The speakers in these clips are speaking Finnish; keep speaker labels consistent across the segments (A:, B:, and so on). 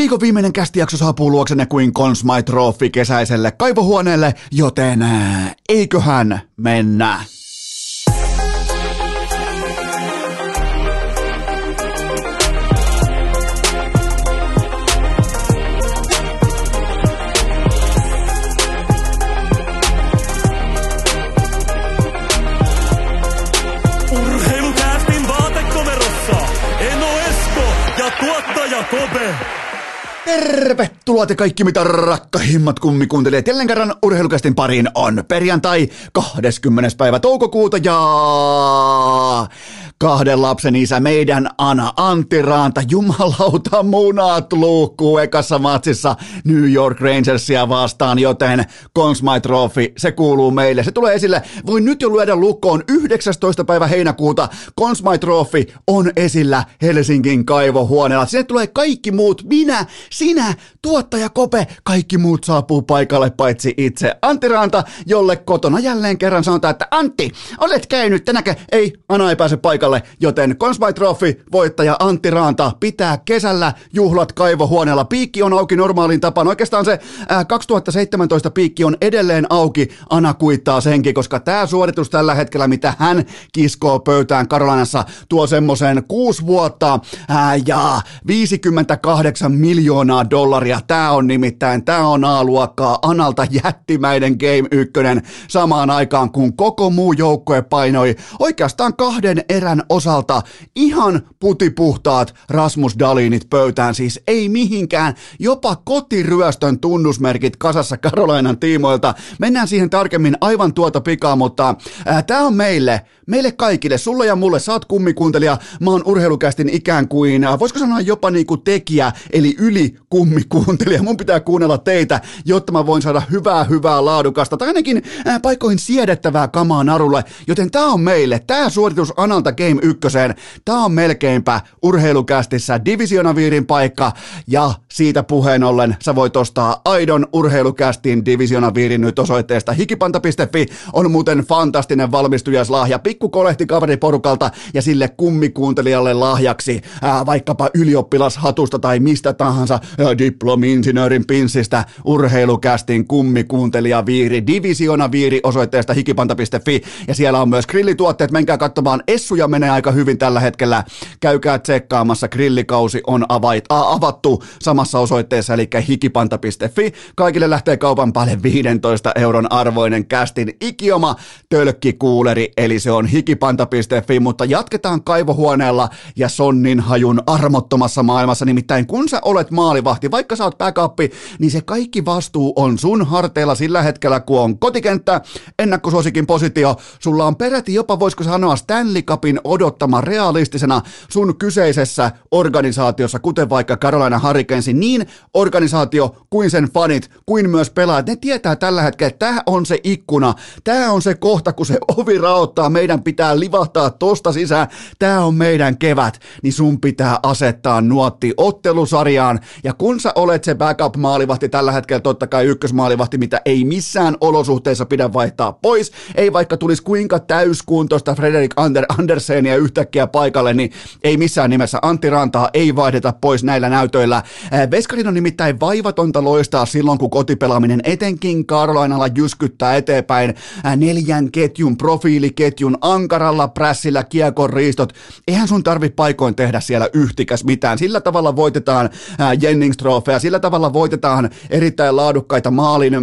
A: Viikon viimeinen kästijakso saapuu luoksenne kuin Consmy Trophy kesäiselle kaivohuoneelle, joten eiköhän mennä. Tervetuloa te kaikki mitä rakkahimmat kummikuuntelijat. Jälleen kerran urheilukästin pariin on perjantai 20. päivä toukokuuta ja kahden lapsen isä, meidän Ana Antti Raanta, jumalauta munat luukkuu ekassa matsissa New York Rangersia vastaan, joten Consmy Trophy, se kuuluu meille. Se tulee esille, voin nyt jo lyödä lukkoon 19. päivä heinäkuuta, Consmy Trophy on esillä Helsingin kaivohuoneella. Sinne tulee kaikki muut, minä, sinä, tuottaja Kope, kaikki muut saapuu paikalle paitsi itse Antti Raanta, jolle kotona jälleen kerran sanotaan, että Antti, olet käynyt tänäkö? Ei, Ana ei pääse paikalle, joten Consmy Trophy voittaja Antti Raanta pitää kesällä juhlat kaivohuoneella. Piikki on auki normaaliin tapaan. Oikeastaan se ää, 2017 piikki on edelleen auki. Ana kuittaa senkin, koska tämä suoritus tällä hetkellä, mitä hän kiskoo pöytään Karolanassa, tuo semmoisen kuusi vuotta ää, ja 58 miljoonaa dollaria. Tämä on nimittäin, tämä on A-luokkaa Analta jättimäinen Game 1 samaan aikaan, kun koko muu joukkue painoi oikeastaan kahden erän osalta ihan putipuhtaat Rasmus Dalinit pöytään, siis ei mihinkään, jopa kotiryöstön tunnusmerkit kasassa Karolainan tiimoilta. Mennään siihen tarkemmin. Aivan tuota pikaa, mutta tämä on meille, meille kaikille, sulle ja mulle, saat kummikuuntelija, mä oon urheilukästin ikään kuin, ää, voisiko sanoa jopa niinku tekijä, eli yli kummikuuntelija. Mun pitää kuunnella teitä, jotta mä voin saada hyvää, hyvää, laadukasta, tai ainakin ää, paikoin siedettävää kamaa narulle, joten tää on meille, tää suoritus Analta Game 1, tää on melkeinpä urheilukästissä divisionaviirin paikka, ja siitä puheen ollen sä voit ostaa aidon urheilukästin divisionaviirin nyt osoitteesta hikipanta.fi, on muuten fantastinen valmistujaslahja, pikkukolehti kaveriporukalta ja sille kummikuuntelijalle lahjaksi, ää, vaikkapa ylioppilashatusta tai mistä tahansa diplomi-insinöörin pinssistä urheilukästin kummikuuntelijaviiri, divisionaviiri osoitteesta hikipanta.fi ja siellä on myös grillituotteet, menkää katsomaan, Essuja menee aika hyvin tällä hetkellä, käykää tsekkaamassa, grillikausi on avait, a, avattu samassa osoitteessa, eli hikipanta.fi, kaikille lähtee kaupan päälle 15 euron arvoinen kästin ikioma tölkkikuuleri, eli se on hikipanta.fi, mutta jatketaan kaivohuoneella ja sonnin hajun armottomassa maailmassa, nimittäin kun sä olet maalivahti, vaikka sä oot backuppi, niin se kaikki vastuu on sun harteilla sillä hetkellä, kun on kotikenttä, ennakkosuosikin positio, sulla on peräti jopa, voisiko sanoa, Stanley Cupin odottama realistisena sun kyseisessä organisaatiossa, kuten vaikka Carolina Hurricanesin, niin organisaatio kuin sen fanit, kuin myös pelaajat, ne tietää tällä hetkellä, että tämä on se ikkuna, tämä on se kohta, kun se ovi raottaa, meidän pitää livahtaa tosta sisään, tämä on meidän kevät, niin sun pitää asettaa nuotti ottelusarjaan, ja kun sä olet se backup-maalivahti tällä hetkellä, totta kai ykkösmaalivahti, mitä ei missään olosuhteissa pidä vaihtaa pois, ei vaikka tulisi kuinka täyskuntoista Frederik Ander, Andersenia yhtäkkiä paikalle, niin ei missään nimessä Antti Rantaa ei vaihdeta pois näillä näytöillä. Ää, Veskarin on nimittäin vaivatonta loistaa silloin, kun kotipelaaminen etenkin Karolainalla jyskyttää eteenpäin ää, neljän ketjun, profiiliketjun, ankaralla prässillä kiekon riistot. Eihän sun tarvi paikoin tehdä siellä yhtikäs mitään. Sillä tavalla voitetaan ää, Jennings-trofeja, sillä tavalla voitetaan erittäin laadukkaita maalin ää,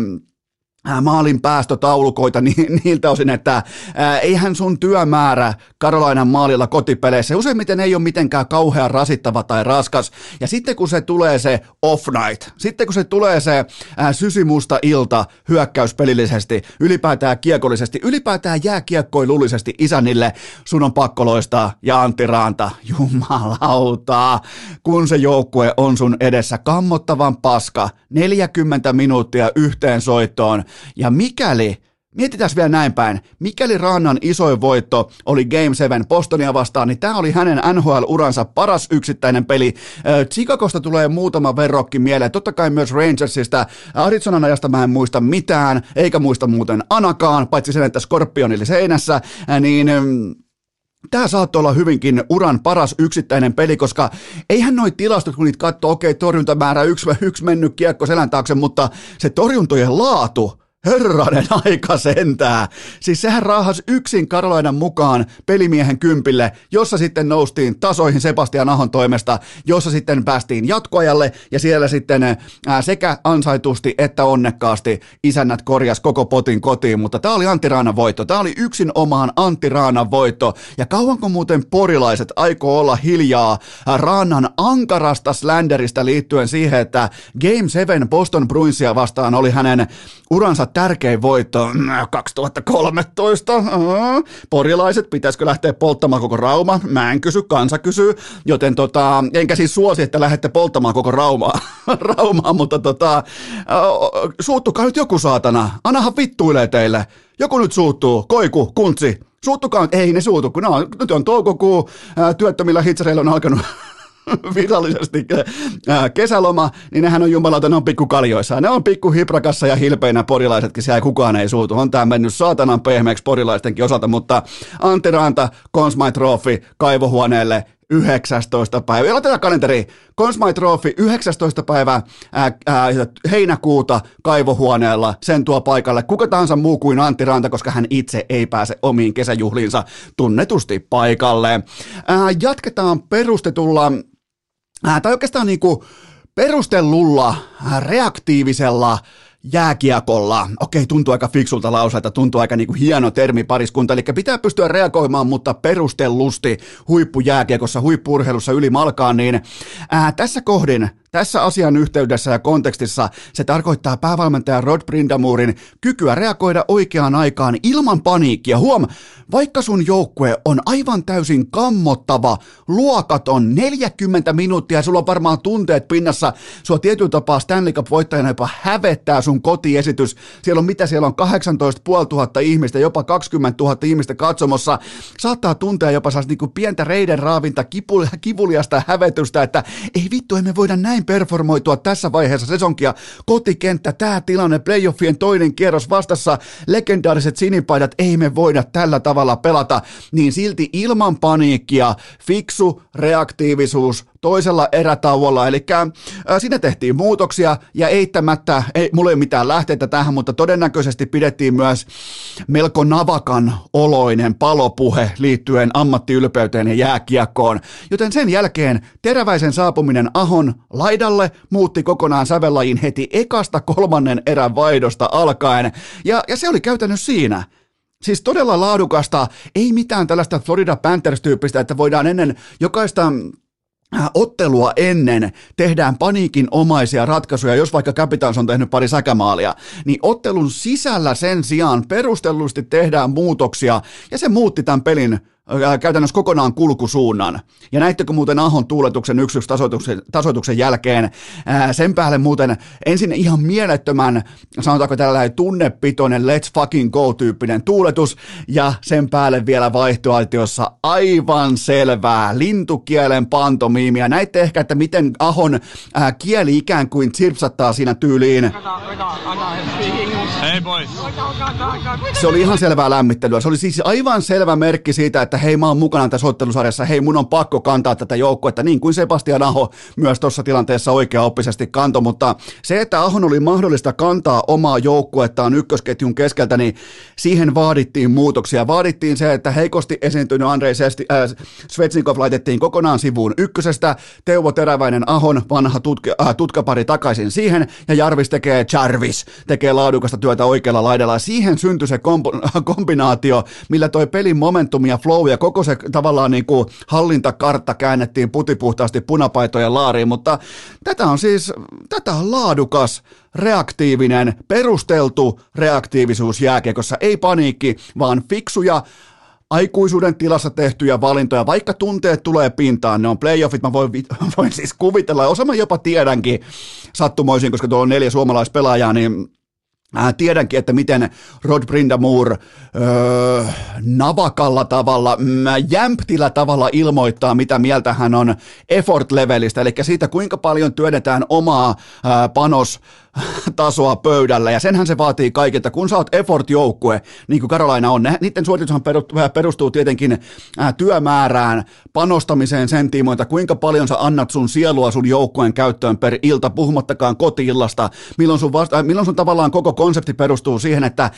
A: maalin päästötaulukoita ni- niiltä osin, että ää, eihän sun työmäärä Karolainan maalilla kotipeleissä. Useimmiten ei ole mitenkään kauhean rasittava tai raskas. Ja sitten kun se tulee se off night, sitten kun se tulee se ää, sysimusta ilta hyökkäyspelillisesti, ylipäätään kiekollisesti, ylipäätään jääkiekkoilullisesti isännille, sun on pakko loistaa ja Antti Raanta, jumalauta, kun se joukkue on sun edessä. Kammottavan paska, 40 minuuttia yhteen soittoon, mikäli Mietitään vielä näin päin. Mikäli Rannan isoin voitto oli Game 7 Bostonia vastaan, niin tämä oli hänen NHL-uransa paras yksittäinen peli. Ö, Chicagosta tulee muutama verrokki mieleen. Totta kai myös Rangersista. Arizonan ajasta mä en muista mitään, eikä muista muuten Anakaan, paitsi sen, että Scorpion oli seinässä. Ä, Niin... mm, Tämä saattoi olla hyvinkin uran paras yksittäinen peli, koska eihän noi tilastot, kun niitä katsoo, okei, okay, torjuntamäärä yksi, yksi mennyt kiekko selän taakse, mutta se torjuntojen laatu, Herranen aika sentää. Siis sehän raahas yksin Karolainan mukaan pelimiehen kympille, jossa sitten noustiin tasoihin Sebastian Ahon toimesta, jossa sitten päästiin jatkoajalle ja siellä sitten ää, sekä ansaitusti että onnekkaasti isännät korjas koko potin kotiin, mutta tämä oli Antti Raanan voitto. Tämä oli yksin omaan Antti Raanan voitto. Ja kauanko muuten porilaiset aikoo olla hiljaa Raanan ankarasta slanderista liittyen siihen, että Game 7 Boston Bruinsia vastaan oli hänen uransa tärkein voitto 2013. Porilaiset, pitäisikö lähteä polttamaan koko Rauma? Mä en kysy, kansa kysyy, joten tota, enkä siis suosi, että lähdette polttamaan koko Raumaa, Raumaa mutta tota, suuttukaa nyt joku saatana, anahan vittuilee teille. Joku nyt suuttuu, koiku, kuntsi, suuttukaa, ei ne suutu, kun on, nyt on toukokuu, työttömillä hitsareilla on alkanut virallisesti äh, kesäloma, niin nehän on jumalauta, ne on pikkukaljoissa. Ne on pikku hiprakassa ja hilpeinä porilaisetkin, siellä kukaan ei suutu. On tämä mennyt saatanan pehmeäksi porilaistenkin osalta, mutta Antti Ranta, kaivohuoneelle 19. päivä. Laitetaan kalenteri. Consmy Trophy 19. päivä ää, ää, heinäkuuta kaivohuoneella. Sen tuo paikalle kuka tahansa muu kuin Antti Ranta, koska hän itse ei pääse omiin kesäjuhliinsa tunnetusti paikalle. Ää, jatketaan perustetulla äh, tai oikeastaan niin kuin perustellulla, äh, reaktiivisella jääkiekolla. Okei, tuntuu aika fiksulta lauseita, tuntuu aika niin kuin hieno termi pariskunta, eli pitää pystyä reagoimaan, mutta perustellusti huippujääkiekossa, huippurheilussa yli malkaan, niin ää, tässä kohdin tässä asian yhteydessä ja kontekstissa se tarkoittaa päävalmentaja Rod Brindamurin kykyä reagoida oikeaan aikaan ilman paniikkia. Huom, vaikka sun joukkue on aivan täysin kammottava, luokaton, 40 minuuttia, sulla on varmaan tunteet pinnassa, sua tietyllä tapaa Stanley Cup-voittajana jopa hävettää sun kotiesitys. Siellä on mitä siellä on 18 500 ihmistä, jopa 20 000 ihmistä katsomossa. Saattaa tuntea jopa niinku pientä reiden raavinta, kivuliasta hävetystä, että ei vittu, emme voida näin performoitua tässä vaiheessa sesonkia. Kotikenttä, tämä tilanne, playoffien toinen kierros vastassa, legendaariset sinipaidat, ei me voida tällä tavalla pelata, niin silti ilman paniikkia, fiksu reaktiivisuus, toisella erätauolla, eli äh, siinä tehtiin muutoksia ja eittämättä, ei, mulla ei ole mitään lähteitä tähän, mutta todennäköisesti pidettiin myös melko navakan oloinen palopuhe liittyen ammattiylpeyteen ja jääkiekkoon, joten sen jälkeen teräväisen saapuminen Ahon laidalle muutti kokonaan sävellajin heti ekasta kolmannen erän vaihdosta alkaen, ja, ja se oli käytännössä siinä. Siis todella laadukasta, ei mitään tällaista Florida Panthers-tyyppistä, että voidaan ennen jokaista ottelua ennen tehdään paniikin omaisia ratkaisuja, jos vaikka Capitals on tehnyt pari säkämaalia, niin ottelun sisällä sen sijaan perustellusti tehdään muutoksia, ja se muutti tämän pelin käytännössä kokonaan kulkusuunnan. Ja näittekö muuten Ahon tuuletuksen yksi tasoituksen, tasoituksen jälkeen, sen päälle muuten ensin ihan mielettömän, sanotaanko tällainen tunnepitoinen let's fucking go-tyyppinen tuuletus, ja sen päälle vielä vaihtoaitiossa aivan selvää lintukielen pantomiimia. Näitte ehkä, että miten Ahon ää, kieli ikään kuin sirpsattaa siinä tyyliin. Hey boys. Se oli ihan selvää lämmittelyä. Se oli siis aivan selvä merkki siitä, että hei mä oon mukana tässä ottelusarjassa, hei mun on pakko kantaa tätä joukkuetta, niin kuin Sebastian Aho myös tuossa tilanteessa oikeaoppisesti kanto, mutta se, että Ahon oli mahdollista kantaa omaa joukkuettaan ykkösketjun keskeltä, niin siihen vaadittiin muutoksia. Vaadittiin se, että heikosti esiintynyt Andrei Sesti, äh, Svetsnikov laitettiin kokonaan sivuun ykkösestä, Teuvo Teräväinen Ahon vanha tutka, äh, tutkapari takaisin siihen, ja Jarvis tekee Jarvis, tekee laadukasta työtä oikealla laidalla. Siihen syntyi se kompo- kombinaatio, millä toi pelin momentum ja flow ja koko se tavallaan niin kuin hallintakartta käännettiin putipuhtaasti punapaitojen laariin, mutta tätä on siis, tätä on laadukas, reaktiivinen, perusteltu reaktiivisuus jääkiekossa, ei paniikki, vaan fiksuja, aikuisuuden tilassa tehtyjä valintoja, vaikka tunteet tulee pintaan, ne on playoffit, mä voin, voin siis kuvitella, osa mä jopa tiedänkin sattumoisin, koska tuolla on neljä suomalaispelaajaa, niin Äh, tiedänkin, että miten Rod Brindamur öö, navakalla tavalla, mm, jämptillä tavalla ilmoittaa, mitä mieltä hän on effort levelistä, eli siitä kuinka paljon työnnetään omaa äh, panos tasoa pöydällä, ja senhän se vaatii kaikilta. Kun sä oot effort-joukkue, niin kuin Karolaina on, niiden suoritushan perustuu tietenkin työmäärään, panostamiseen sen tiimoilta, kuinka paljon sä annat sun sielua sun joukkueen käyttöön per ilta, puhumattakaan kotiillasta, milloin sun, vasta, milloin sun tavallaan koko konsepti perustuu siihen, että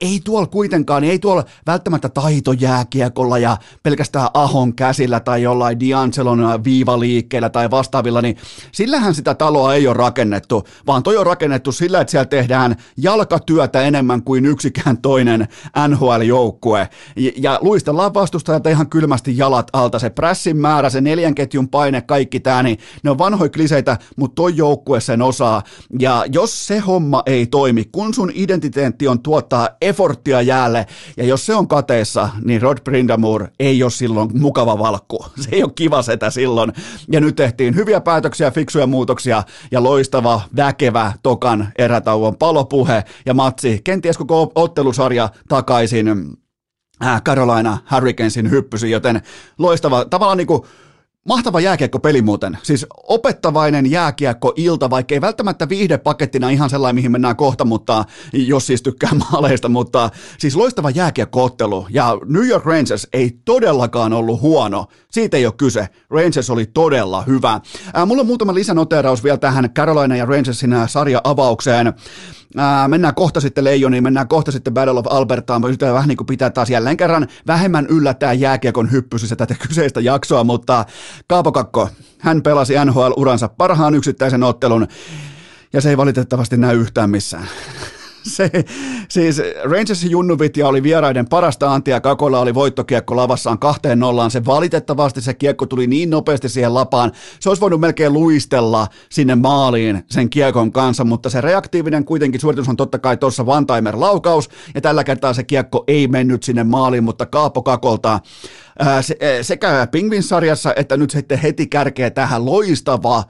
A: ei tuolla kuitenkaan, ei tuolla välttämättä taitojääkiekolla ja pelkästään Ahon käsillä tai jollain D'Angelon viivaliikkeellä tai vastaavilla, niin sillähän sitä taloa ei ole rakennettu, vaan toi on rakennettu sillä, että siellä tehdään jalkatyötä enemmän kuin yksikään toinen NHL-joukkue. Ja luistellaan vastustajat ihan kylmästi jalat alta. Se pressin määrä, se neljän ketjun paine, kaikki tämä, niin ne on vanhoja kliseitä, mutta toi joukkue sen osaa. Ja jos se homma ei toimi, kun sun identiteetti on tuottaa efforttia jäälle, ja jos se on kateessa, niin Rod Brindamur ei ole silloin mukava valkku. Se ei ole kiva setä silloin. Ja nyt tehtiin hyviä päätöksiä, fiksuja muutoksia ja loistava, väkevä Tokan erätauon palopuhe ja matsi. Kenties koko ottelusarja takaisin äh, Carolina Hurricanesin hyppysi, joten loistava, tavallaan niin kuin Mahtava jääkiekko-peli muuten. Siis opettavainen jääkiekko-ilta, vaikka ei välttämättä viihdepakettina ihan sellainen, mihin mennään kohta, mutta jos siis tykkää maaleista, mutta siis loistava jääkiekko-ottelu. Ja New York Rangers ei todellakaan ollut huono. Siitä ei ole kyse. Rangers oli todella hyvä. Ää, mulla on muutama lisänoteraus vielä tähän Carolina ja Rangersin sarja-avaukseen. Ää, mennään kohta sitten Leijoniin, mennään kohta sitten Battle of Albertaan, mutta vähän niin kuin pitää taas jälleen kerran vähemmän yllättää jääkiekon hyppysissä tätä kyseistä jaksoa, mutta Kaapo Kakko, hän pelasi NHL-uransa parhaan yksittäisen ottelun, ja se ei valitettavasti näy yhtään missään se, siis Rangersin Junnuvitja oli vieraiden parasta antia, Kakola oli voittokiekko lavassaan kahteen nollaan. Se valitettavasti se kiekko tuli niin nopeasti siihen lapaan, se olisi voinut melkein luistella sinne maaliin sen kiekon kanssa, mutta se reaktiivinen kuitenkin suoritus on totta kai tuossa one-timer laukaus, ja tällä kertaa se kiekko ei mennyt sinne maaliin, mutta Kaapo Kakolta sekä Pingvin-sarjassa että nyt sitten heti kärkeä tähän loistava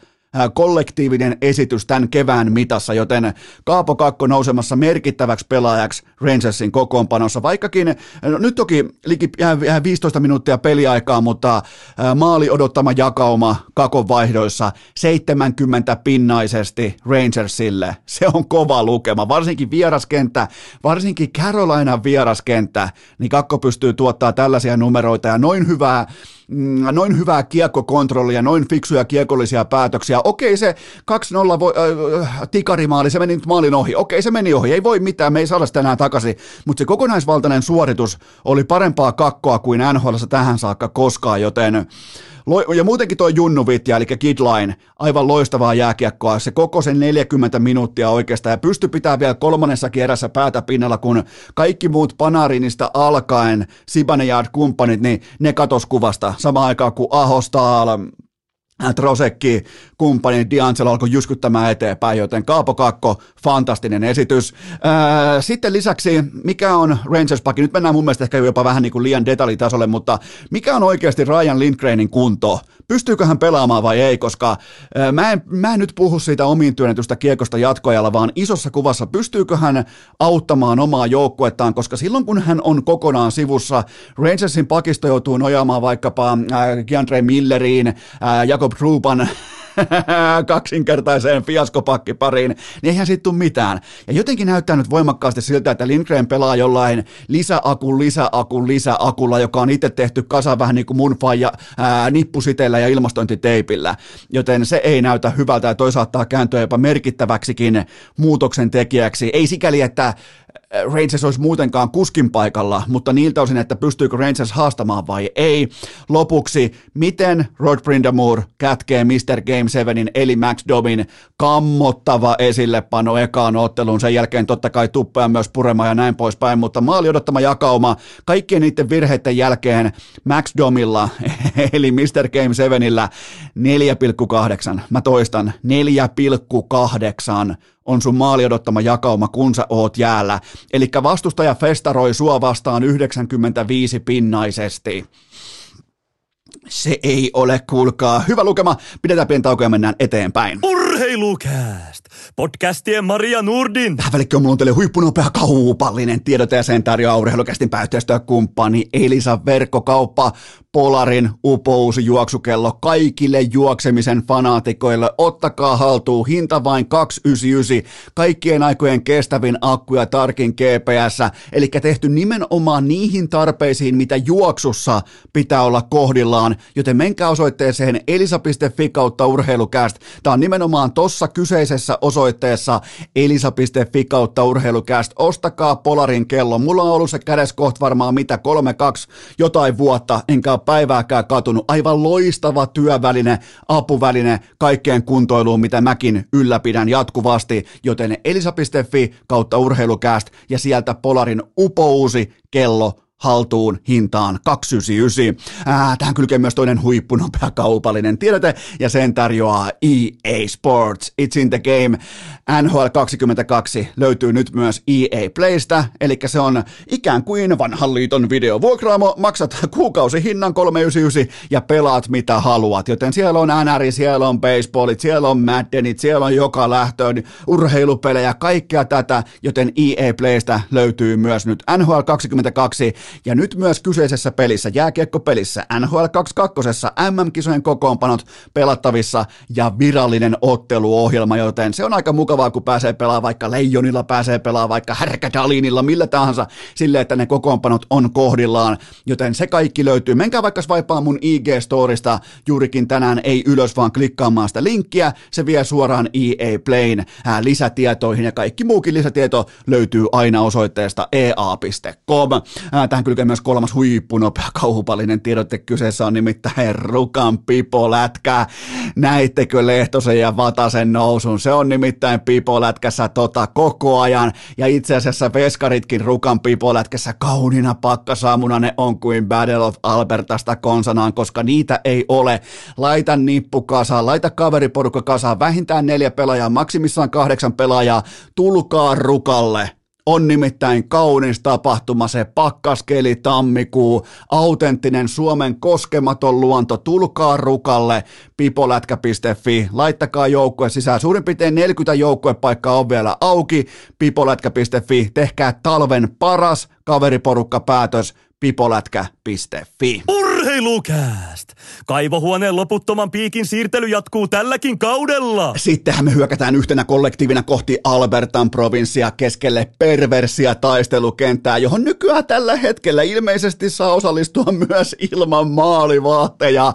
A: kollektiivinen esitys tämän kevään mitassa, joten Kaapo Kakko nousemassa merkittäväksi pelaajaksi Rangersin kokoonpanossa, vaikkakin no nyt toki liki 15 minuuttia peliaikaa, mutta maali odottama jakauma Kakon vaihdoissa 70 pinnaisesti Rangersille. Se on kova lukema, varsinkin vieraskenttä, varsinkin Carolina vieraskenttä, niin Kakko pystyy tuottaa tällaisia numeroita ja noin hyvää Mm, noin hyvää kiekkokontrollia, noin fiksuja kiekollisia päätöksiä. Okei, se 2-0 voi, äh, tikarimaali, se meni nyt maalin ohi. Okei, se meni ohi, ei voi mitään, me ei saada sitä enää takaisin. Mutta se kokonaisvaltainen suoritus oli parempaa kakkoa kuin NHL tähän saakka koskaan, joten ja muutenkin tuo Junnuvitja, eli Kidline, aivan loistavaa jääkiekkoa. Se koko sen 40 minuuttia oikeastaan ja pysty pitämään vielä kolmannessa kierrässä päätä pinnalla, kun kaikki muut Panarinista alkaen, Sibanejad kumppanit, niin ne katos kuvasta. Samaan aikaan kuin Ahostal, Trosekki, kumppani D'Angelo alkoi jyskyttämään eteenpäin, joten Kaapo Kakko, fantastinen esitys. Sitten lisäksi, mikä on Rangers Paki, nyt mennään mun mielestä ehkä jopa vähän niin kuin liian detaljitasolle, mutta mikä on oikeasti Ryan Lindgrenin kunto? Pystyykö hän pelaamaan vai ei, koska mä en, mä en nyt puhu siitä omiin työnnetystä kiekosta jatkoajalla, vaan isossa kuvassa pystyykö hän auttamaan omaa joukkuettaan, koska silloin kun hän on kokonaan sivussa, Rangersin pakisto joutuu nojaamaan vaikkapa äh, Giantre Milleriin, äh, Jakob Rupan kaksinkertaiseen fiaskopakkipariin, niin eihän siitä tule mitään. Ja jotenkin näyttää nyt voimakkaasti siltä, että Lindgren pelaa jollain lisäakun, lisäakun, lisäakulla, joka on itse tehty kasa vähän niin kuin mun faija nippusitellä ja ilmastointiteipillä. Joten se ei näytä hyvältä ja toisaalta kääntyä jopa merkittäväksikin muutoksen tekijäksi. Ei sikäli, että Rangers olisi muutenkaan kuskin paikalla, mutta niiltä osin, että pystyykö Rangers haastamaan vai ei. Lopuksi, miten Rod Brindamore kätkee Mr. Game 7 eli Max Domin kammottava esillepano ekaan otteluun, sen jälkeen totta kai tuppea myös purema ja näin poispäin, mutta maali odottama jakauma kaikkien niiden virheiden jälkeen Max Domilla, eli Mr. Game 7illä 4,8, mä toistan, 4,8 on sun maali odottama jakauma, kun sä oot jäällä. Eli vastustaja festaroi sua vastaan 95 pinnaisesti. Se ei ole, kuulkaa. Hyvä lukema, pidetään pieni tauko ja mennään eteenpäin.
B: Urheilukääst! Podcastien Maria Nurdin.
A: Tähän välikköön mulla on teille huippunopea kaupallinen tiedote ja sen tarjoaa urheilukästin pääyhteistyökumppani Elisa Verkkokauppa. Polarin upouusi juoksukello kaikille juoksemisen fanaatikoille. Ottakaa haltuun, hinta vain 299, kaikkien aikojen kestävin akku ja tarkin GPS, eli tehty nimenomaan niihin tarpeisiin, mitä juoksussa pitää olla kohdillaan, joten menkää osoitteeseen elisa.fi kautta urheilukäst. Tämä on nimenomaan tossa kyseisessä osoitteessa elisa.fi kautta urheilukäst. Ostakaa Polarin kello. Mulla on ollut se kädes kohta varmaan mitä, kolme, kaksi, jotain vuotta, enkä päivääkään katunut. Aivan loistava työväline, apuväline kaikkeen kuntoiluun, mitä mäkin ylläpidän jatkuvasti, joten elisa.fi kautta urheilukääst ja sieltä Polarin upouusi kello haltuun hintaan 299. Ää, tähän kylkee myös toinen huippunopea kaupallinen tiedote, ja sen tarjoaa EA Sports. It's in the game. NHL 22 löytyy nyt myös EA Playstä, eli se on ikään kuin vanhan liiton videovuokraamo, maksat kuukausihinnan 399 ja pelaat mitä haluat, joten siellä on NR, siellä on baseballit, siellä on Maddenit, siellä on joka lähtöön, urheilupelejä, kaikkea tätä, joten EA Playstä löytyy myös nyt NHL 22 ja nyt myös kyseisessä pelissä, jääkiekkopelissä, NHL 22, MM-kisojen kokoonpanot pelattavissa ja virallinen otteluohjelma, joten se on aika mukavaa, kun pääsee pelaamaan vaikka Leijonilla, pääsee pelaamaan vaikka Härkädalinilla, millä tahansa, sille, että ne kokoonpanot on kohdillaan, joten se kaikki löytyy. Menkää vaikka swipaa mun IG-storista juurikin tänään, ei ylös, vaan klikkaamaan sitä linkkiä, se vie suoraan EA Playn lisätietoihin ja kaikki muukin lisätieto löytyy aina osoitteesta ea.com. Tähän kylkee myös kolmas huippunopea kauhupallinen tiedotte. Kyseessä on nimittäin Rukan pipolätkä. Näittekö Lehtosen ja Vatasen nousun? Se on nimittäin pipolätkässä tota koko ajan. Ja itse asiassa veskaritkin Rukan pipolätkässä kauniina pakkasaamuna ne on kuin Battle of Albertasta konsanaan, koska niitä ei ole. Laita nippu kasaan, laita kaveriporukka kasaan, vähintään neljä pelaajaa, maksimissaan kahdeksan pelaajaa. Tulkaa Rukalle on nimittäin kaunis tapahtuma, se pakkaskeli tammikuu, autenttinen Suomen koskematon luonto, tulkaa rukalle, pipolätkä.fi, laittakaa joukkue sisään, suurin piirtein 40 joukkuepaikkaa on vielä auki, pipolätkä.fi, tehkää talven paras kaveriporukka-päätös, pipolätkä.fi.
B: Urheilukääst! Kaivohuoneen loputtoman piikin siirtely jatkuu tälläkin kaudella.
A: Sittenhän me hyökätään yhtenä kollektiivina kohti Albertan provinssia keskelle perversia taistelukenttää, johon nykyään tällä hetkellä ilmeisesti saa osallistua myös ilman maalivaatteja.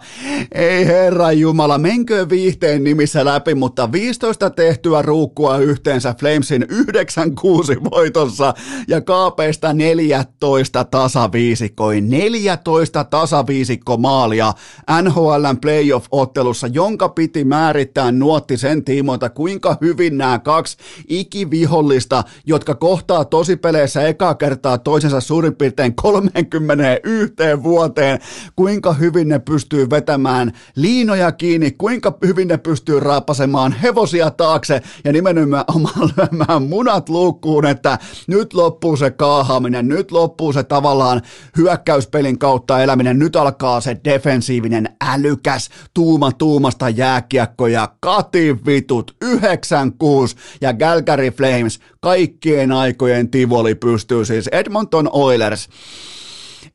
A: Ei herra Jumala, menkö viihteen nimissä läpi, mutta 15 tehtyä ruukkua yhteensä Flamesin 9-6 voitossa ja kaapeista 14 tasaviisikoin. 14 tasaviisikko maalia NHLn playoff-ottelussa, jonka piti määrittää nuotti sen tiimoilta, kuinka hyvin nämä kaksi ikivihollista, jotka kohtaa tosipeleissä ekaa kertaa toisensa suurin piirtein 31 vuoteen, kuinka hyvin ne pystyy vetämään liinoja kiinni, kuinka hyvin ne pystyy raapasemaan hevosia taakse ja nimenomaan lyömään munat luukkuun, että nyt loppuu se kaahaaminen, nyt loppuu se tavallaan hyökkäyspelin kautta eläminen, nyt alkaa se defensiivinen älykäs tuuma tuumasta jääkiekko ja katin vitut 96 ja Galgary Flames kaikkien aikojen tivoli pystyy siis Edmonton Oilers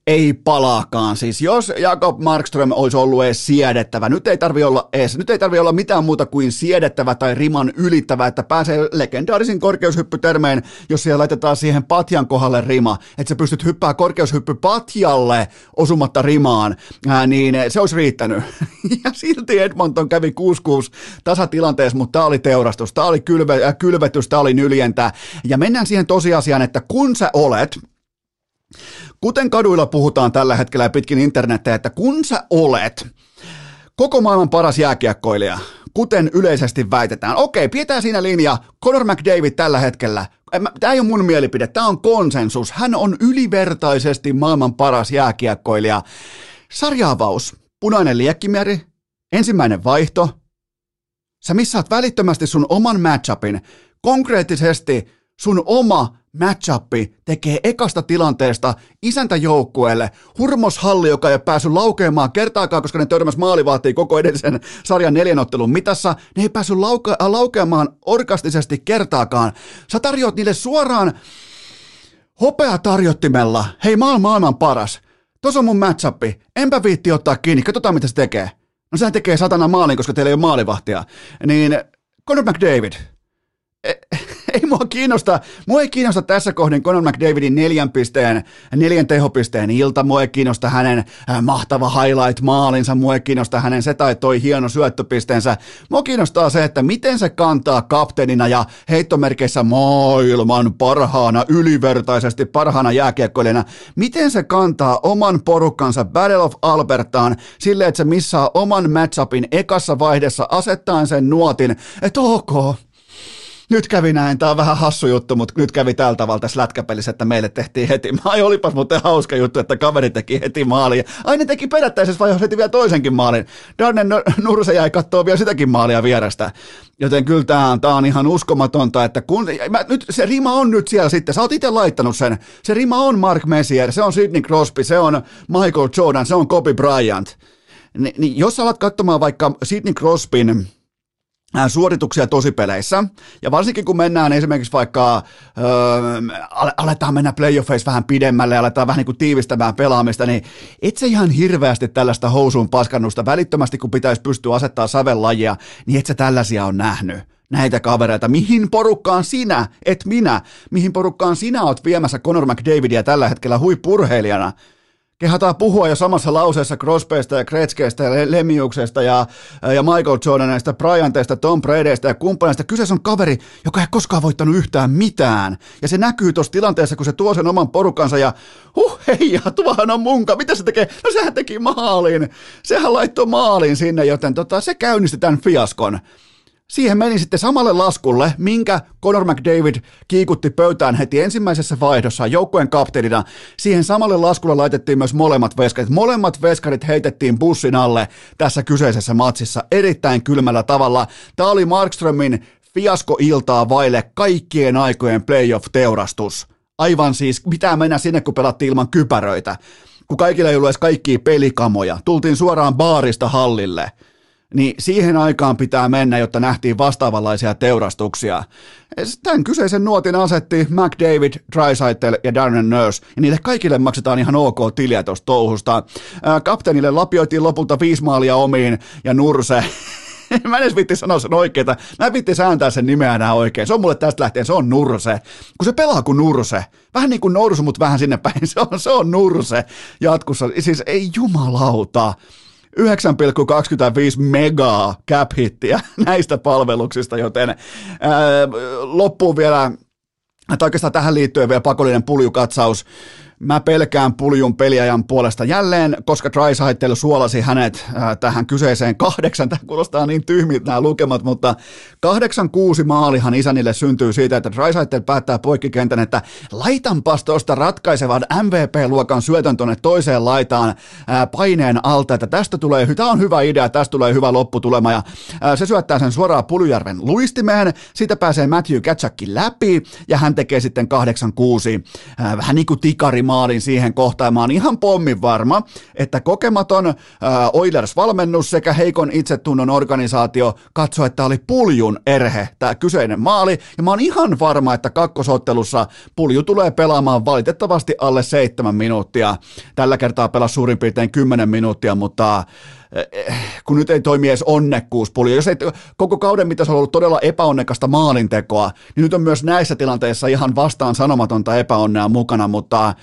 A: ei palaakaan. Siis jos Jakob Markström olisi ollut edes siedettävä, nyt ei tarvi olla edes, nyt ei tarvi olla mitään muuta kuin siedettävä tai riman ylittävä, että pääsee legendaarisin korkeushyppytermeen, jos siellä laitetaan siihen patjan kohdalle rima, että sä pystyt hyppää korkeushyppy patjalle osumatta rimaan, ää, niin se olisi riittänyt. ja silti Edmonton kävi 6-6 tasatilanteessa, mutta tämä oli teurastus, tämä oli kylve, äh, kylvetys, tämä oli nyljentä. Ja mennään siihen tosiasiaan, että kun sä olet Kuten kaduilla puhutaan tällä hetkellä pitkin internettä, että kun sä olet koko maailman paras jääkiekkoilija, kuten yleisesti väitetään. Okei, pidetään siinä linja. Conor McDavid tällä hetkellä. Tämä ei ole mun mielipide, tämä on konsensus. Hän on ylivertaisesti maailman paras jääkiekkoilija. Sarjaavaus, punainen liekkimeri, ensimmäinen vaihto. Sä missaat välittömästi sun oman matchupin, konkreettisesti sun oma matchappi tekee ekasta tilanteesta isäntäjoukkueelle. Hurmoshalli, joka ei ole päässyt laukeamaan kertaakaan, koska ne törmäs maalivahtiin koko edellisen sarjan neljänottelun mitassa. Ne ei päässyt lauke- laukeamaan orkastisesti kertaakaan. Sä tarjoat niille suoraan hopea tarjottimella. Hei, mä oon maailman paras. Tuossa on mun matchappi. Enpä viitti ottaa kiinni. Katsotaan, mitä se tekee. No sehän tekee satana maalin, koska teillä ei ole maalivahtia. Niin Conor McDavid, ei mua kiinnosta, mua ei kiinnosta tässä kohdin Conor McDavidin neljän pisteen, neljän tehopisteen ilta, mua ei kiinnosta hänen äh, mahtava highlight-maalinsa, mua ei kiinnosta hänen se tai toi hieno syöttöpisteensä, mua kiinnostaa se, että miten se kantaa kapteenina ja heittomerkeissä maailman parhaana, ylivertaisesti parhaana jääkiekkoilijana, miten se kantaa oman porukkansa Battle of Albertaan silleen, että se missaa oman matchupin ekassa vaiheessa asettaen sen nuotin, että ok, nyt kävi näin, tämä on vähän hassu juttu, mutta nyt kävi tällä tavalla tässä lätkäpelissä, että meille tehtiin heti. Ai olipas muuten hauska juttu, että kaveri teki heti maalin. Ai ne teki perättäisessä vaiheessa heti vielä toisenkin maalin. Darnen Nurse jäi katsoa vielä sitäkin maalia vierestä. Joten kyllä tämä on, tämä on ihan uskomatonta, että kun, mä, nyt, se rima on nyt siellä sitten, sä oot itse laittanut sen. Se rima on Mark Messier, se on Sidney Crosby, se on Michael Jordan, se on Kobe Bryant. Ni, niin jos alat katsomaan vaikka Sidney Crosbyn suorituksia tosipeleissä, ja varsinkin kun mennään esimerkiksi vaikka, öö, aletaan mennä playoffeissa vähän pidemmälle, aletaan vähän niin kuin tiivistämään pelaamista, niin et ihan hirveästi tällaista housuun paskannusta välittömästi, kun pitäisi pystyä asettaa sävellajia, niin et sä tällaisia on nähnyt näitä kavereita. Mihin porukkaan sinä, et minä, mihin porukkaan sinä oot viemässä Conor McDavidia tällä hetkellä huippurheilijana? Kehataan puhua jo samassa lauseessa Crosbysta ja Kretskeistä ja Lemiuksesta ja, ja Michael Jordanista, Bryanteista, Tom Bradyista ja kumppaneista. Kyseessä on kaveri, joka ei koskaan voittanut yhtään mitään. Ja se näkyy tuossa tilanteessa, kun se tuo sen oman porukansa ja huh, hei, tuohan on munka. Mitä se tekee? No sehän teki maalin. Sehän laittoi maalin sinne, joten tota, se käynnisti tämän fiaskon. Siihen meni sitten samalle laskulle, minkä Conor McDavid kiikutti pöytään heti ensimmäisessä vaihdossa joukkueen kapteenina. Siihen samalle laskulle laitettiin myös molemmat veskarit. Molemmat veskarit heitettiin bussin alle tässä kyseisessä matsissa erittäin kylmällä tavalla. Tämä oli Markströmin fiasko-iltaa vaille kaikkien aikojen playoff-teurastus. Aivan siis, pitää mennä sinne, kun pelattiin ilman kypäröitä. Kun kaikilla ei ollut edes kaikkia pelikamoja. Tultiin suoraan baarista hallille niin siihen aikaan pitää mennä, jotta nähtiin vastaavanlaisia teurastuksia. Tämän kyseisen nuotin asetti McDavid, Drysaitel ja Darren Nurse, ja niille kaikille maksetaan ihan ok tiliä tuosta touhusta. Kapteenille lapioitiin lopulta viisi maalia omiin, ja Nurse mä en edes vitti sanoa sen oikeeta. Mä vitti sääntää sen nimeä enää oikein. Se on mulle tästä lähtien, se on Nurse. Kun se pelaa kuin Nurse. Vähän niin kuin Norsu, mutta vähän sinne päin. Se on, se on Nurse jatkossa. Siis ei jumalauta. 9,25 megaa cap-hittiä näistä palveluksista, joten ää, loppuun vielä, että oikeastaan tähän liittyen vielä pakollinen puljukatsaus Mä pelkään puljun peliajan puolesta jälleen, koska Drysaitel suolasi hänet äh, tähän kyseiseen kahdeksan. Tämä kuulostaa niin tyhmiltä nämä lukemat, mutta kahdeksan kuusi maalihan isänille syntyy siitä, että Drysaitel päättää poikkikentän, että laitanpas tuosta ratkaisevan MVP-luokan syötön tuonne toiseen laitaan äh, paineen alta, että tästä tulee, tämä on hyvä idea, tästä tulee hyvä lopputulema. Ja äh, se syöttää sen suoraan Puljujärven luistimeen, siitä pääsee Matthew Katsakin läpi ja hän tekee sitten 8-6, äh, vähän niin kuin tikari maalin siihen kohtaan. Mä oon ihan pommin varma, että kokematon äh, Oilers-valmennus sekä heikon itsetunnon organisaatio katsoi, että oli puljun erhe tämä kyseinen maali. Ja mä oon ihan varma, että kakkosottelussa pulju tulee pelaamaan valitettavasti alle seitsemän minuuttia. Tällä kertaa pelasi suurin piirtein kymmenen minuuttia, mutta kun nyt ei toimi edes onnekkuuspulju. Jos ei koko kauden mitä se on ollut todella epäonnekasta maalintekoa, niin nyt on myös näissä tilanteissa ihan vastaan sanomatonta epäonnea mukana, mutta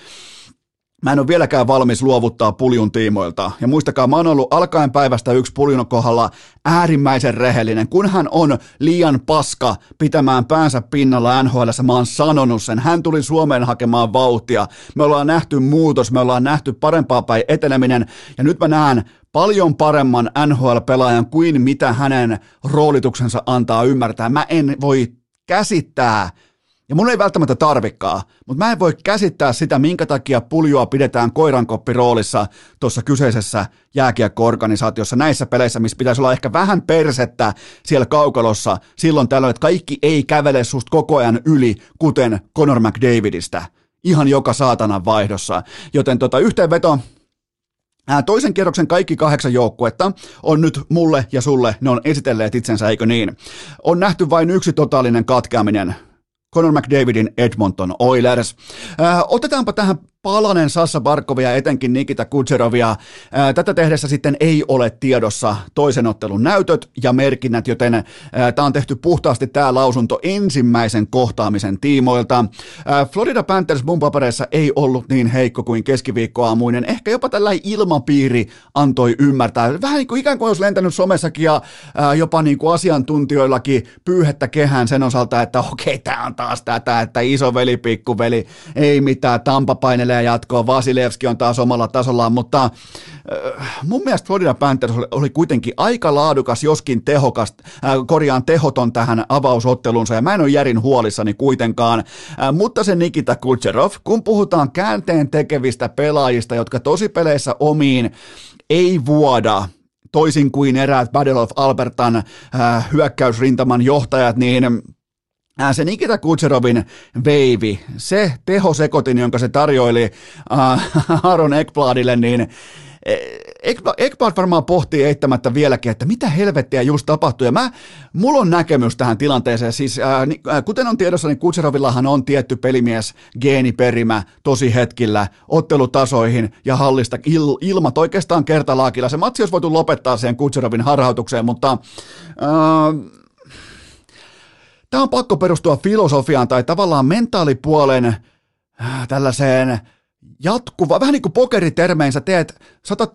A: Mä en ole vieläkään valmis luovuttaa puljun tiimoilta. Ja muistakaa, mä oon ollut alkaen päivästä yksi puljun kohdalla äärimmäisen rehellinen. Kun hän on liian paska pitämään päänsä pinnalla NHL, mä oon sanonut sen. Hän tuli Suomeen hakemaan vauhtia. Me ollaan nähty muutos, me ollaan nähty parempaa päin eteneminen. Ja nyt mä näen paljon paremman NHL-pelaajan kuin mitä hänen roolituksensa antaa ymmärtää. Mä en voi käsittää, Ja mun ei välttämättä tarvikkaa, mutta mä en voi käsittää sitä, minkä takia puljoa pidetään koirankoppiroolissa tuossa kyseisessä jääkiekko-organisaatiossa näissä peleissä, missä pitäisi olla ehkä vähän persettä siellä kaukalossa silloin tällöin, että kaikki ei kävele susta koko ajan yli, kuten Conor McDavidistä. Ihan joka saatanan vaihdossa. Joten tota, yhteenveto, Toisen kierroksen kaikki kahdeksan joukkuetta on nyt mulle ja sulle, ne on esitelleet itsensä, eikö niin? On nähty vain yksi totaalinen katkeaminen Conor McDavidin Edmonton Oilers. Äh, otetaanpa tähän palanen Sassa Barkovia, etenkin Nikita Kutserovia. Tätä tehdessä sitten ei ole tiedossa toisen ottelun näytöt ja merkinnät, joten tämä on tehty puhtaasti tämä lausunto ensimmäisen kohtaamisen tiimoilta. Florida Panthers mun papereissa ei ollut niin heikko kuin keskiviikkoaamuinen. Ehkä jopa tällä ilmapiiri antoi ymmärtää. Vähän niin kuin ikään kuin olisi lentänyt somessakin ja jopa niin kuin asiantuntijoillakin pyyhettä kehään sen osalta, että okei, tämä on taas tätä, että iso veli, pikkuveli, ei mitään, Tampa painelee jatkoa, Vasilevski on taas omalla tasollaan, mutta äh, mun mielestä Florida Panthers oli, oli kuitenkin aika laadukas, joskin tehokas, äh, korjaan tehoton tähän avausottelunsa, ja mä en ole järin huolissani kuitenkaan, äh, mutta se Nikita Kutserov, kun puhutaan käänteen tekevistä pelaajista, jotka tosipeleissä omiin ei vuoda, toisin kuin eräät Battle of Albertan äh, hyökkäysrintaman johtajat, niin se Nikita Kutserovin veivi, se tehosekotin, jonka se tarjoili äh, Aaron Ekbladille, niin Ekblad varmaan pohtii eittämättä vieläkin, että mitä helvettiä just tapahtui. Ja mä, mulla on näkemys tähän tilanteeseen. Siis, ää, kuten on tiedossa, niin Kutserovillahan on tietty pelimies geeniperimä tosi hetkillä ottelutasoihin ja hallista il, ilmat oikeastaan kertalaakilla. Se matsi olisi voitu lopettaa sen Kutserovin harhautukseen, mutta... Ää, Tämä on pakko perustua filosofiaan tai tavallaan mentaalipuolen äh, tällaiseen jatkuva, vähän niin kuin pokeritermein sä teet, sä otat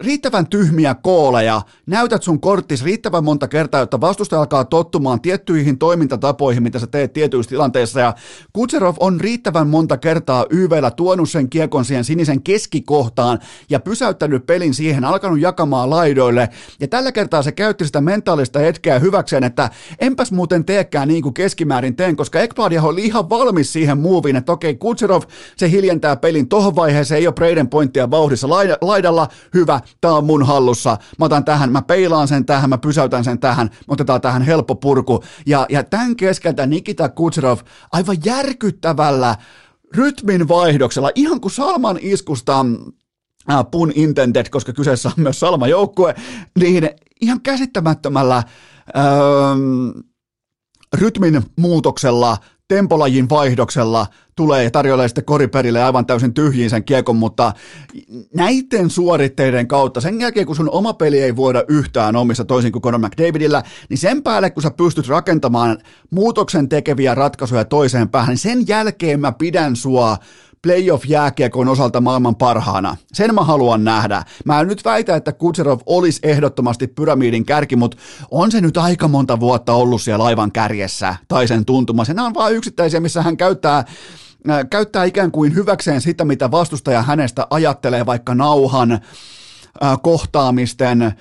A: riittävän tyhmiä kooleja, näytät sun korttis riittävän monta kertaa, jotta vastustaja alkaa tottumaan tiettyihin toimintatapoihin, mitä sä teet tietyissä tilanteissa, ja Kutserov on riittävän monta kertaa YVllä tuonut sen kiekon siihen sinisen keskikohtaan ja pysäyttänyt pelin siihen, alkanut jakamaan laidoille, ja tällä kertaa se käytti sitä mentaalista hetkeä hyväkseen, että enpäs muuten teekään niin kuin keskimäärin teen, koska Ekbladia oli ihan valmis siihen muuviin, että okei, Kutserov, se hiljentää pelin tohon vaiheeseen, ei ole Braden pointtia vauhdissa laidalla, hyvä, tämä on mun hallussa, mä otan tähän, mä peilaan sen tähän, mä pysäytän sen tähän, mä otetaan tähän helppo purku. Ja, ja tämän keskeltä Nikita Kutserov aivan järkyttävällä rytmin vaihdoksella, ihan kuin Salman iskusta äh, pun intended, koska kyseessä on myös Salma-joukkue, niin ihan käsittämättömällä ähm, rytmin muutoksella tempolajin vaihdoksella tulee ja tarjoilee sitten koriperille aivan täysin tyhjiin sen kiekon, mutta näiden suoritteiden kautta, sen jälkeen kun sun oma peli ei voida yhtään omissa toisin kuin Conor McDavidillä, niin sen päälle kun sä pystyt rakentamaan muutoksen tekeviä ratkaisuja toiseen päähän, niin sen jälkeen mä pidän sua playoff-jääkiekon osalta maailman parhaana. Sen mä haluan nähdä. Mä en nyt väitä, että Kutserov olisi ehdottomasti pyramidin kärki, mutta on se nyt aika monta vuotta ollut siellä aivan kärjessä tai sen tuntumassa. Nämä on vain yksittäisiä, missä hän käyttää äh, käyttää ikään kuin hyväkseen sitä, mitä vastustaja hänestä ajattelee, vaikka nauhan, kohtaamisten,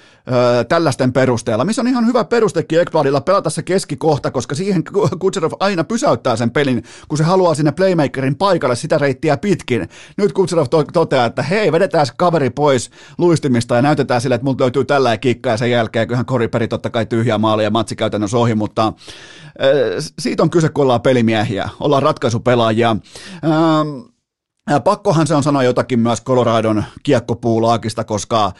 A: tällaisten perusteella, missä on ihan hyvä perustekin Ekbladilla pelata se keskikohta, koska siihen Kutserov aina pysäyttää sen pelin, kun se haluaa sinne playmakerin paikalle sitä reittiä pitkin. Nyt Kutserov to- toteaa, että hei, vedetään kaveri pois luistimista ja näytetään sille, että multa löytyy tällä kikka ja sen jälkeen, kyllähän koriperi totta kai tyhjää maalia ja matsi käytännössä ohi, mutta siitä on kyse, kun ollaan pelimiehiä, ollaan ratkaisupelaajia. Ähm, Pakkohan se on sanoa jotakin myös Coloradon kiekkopuulaakista, koska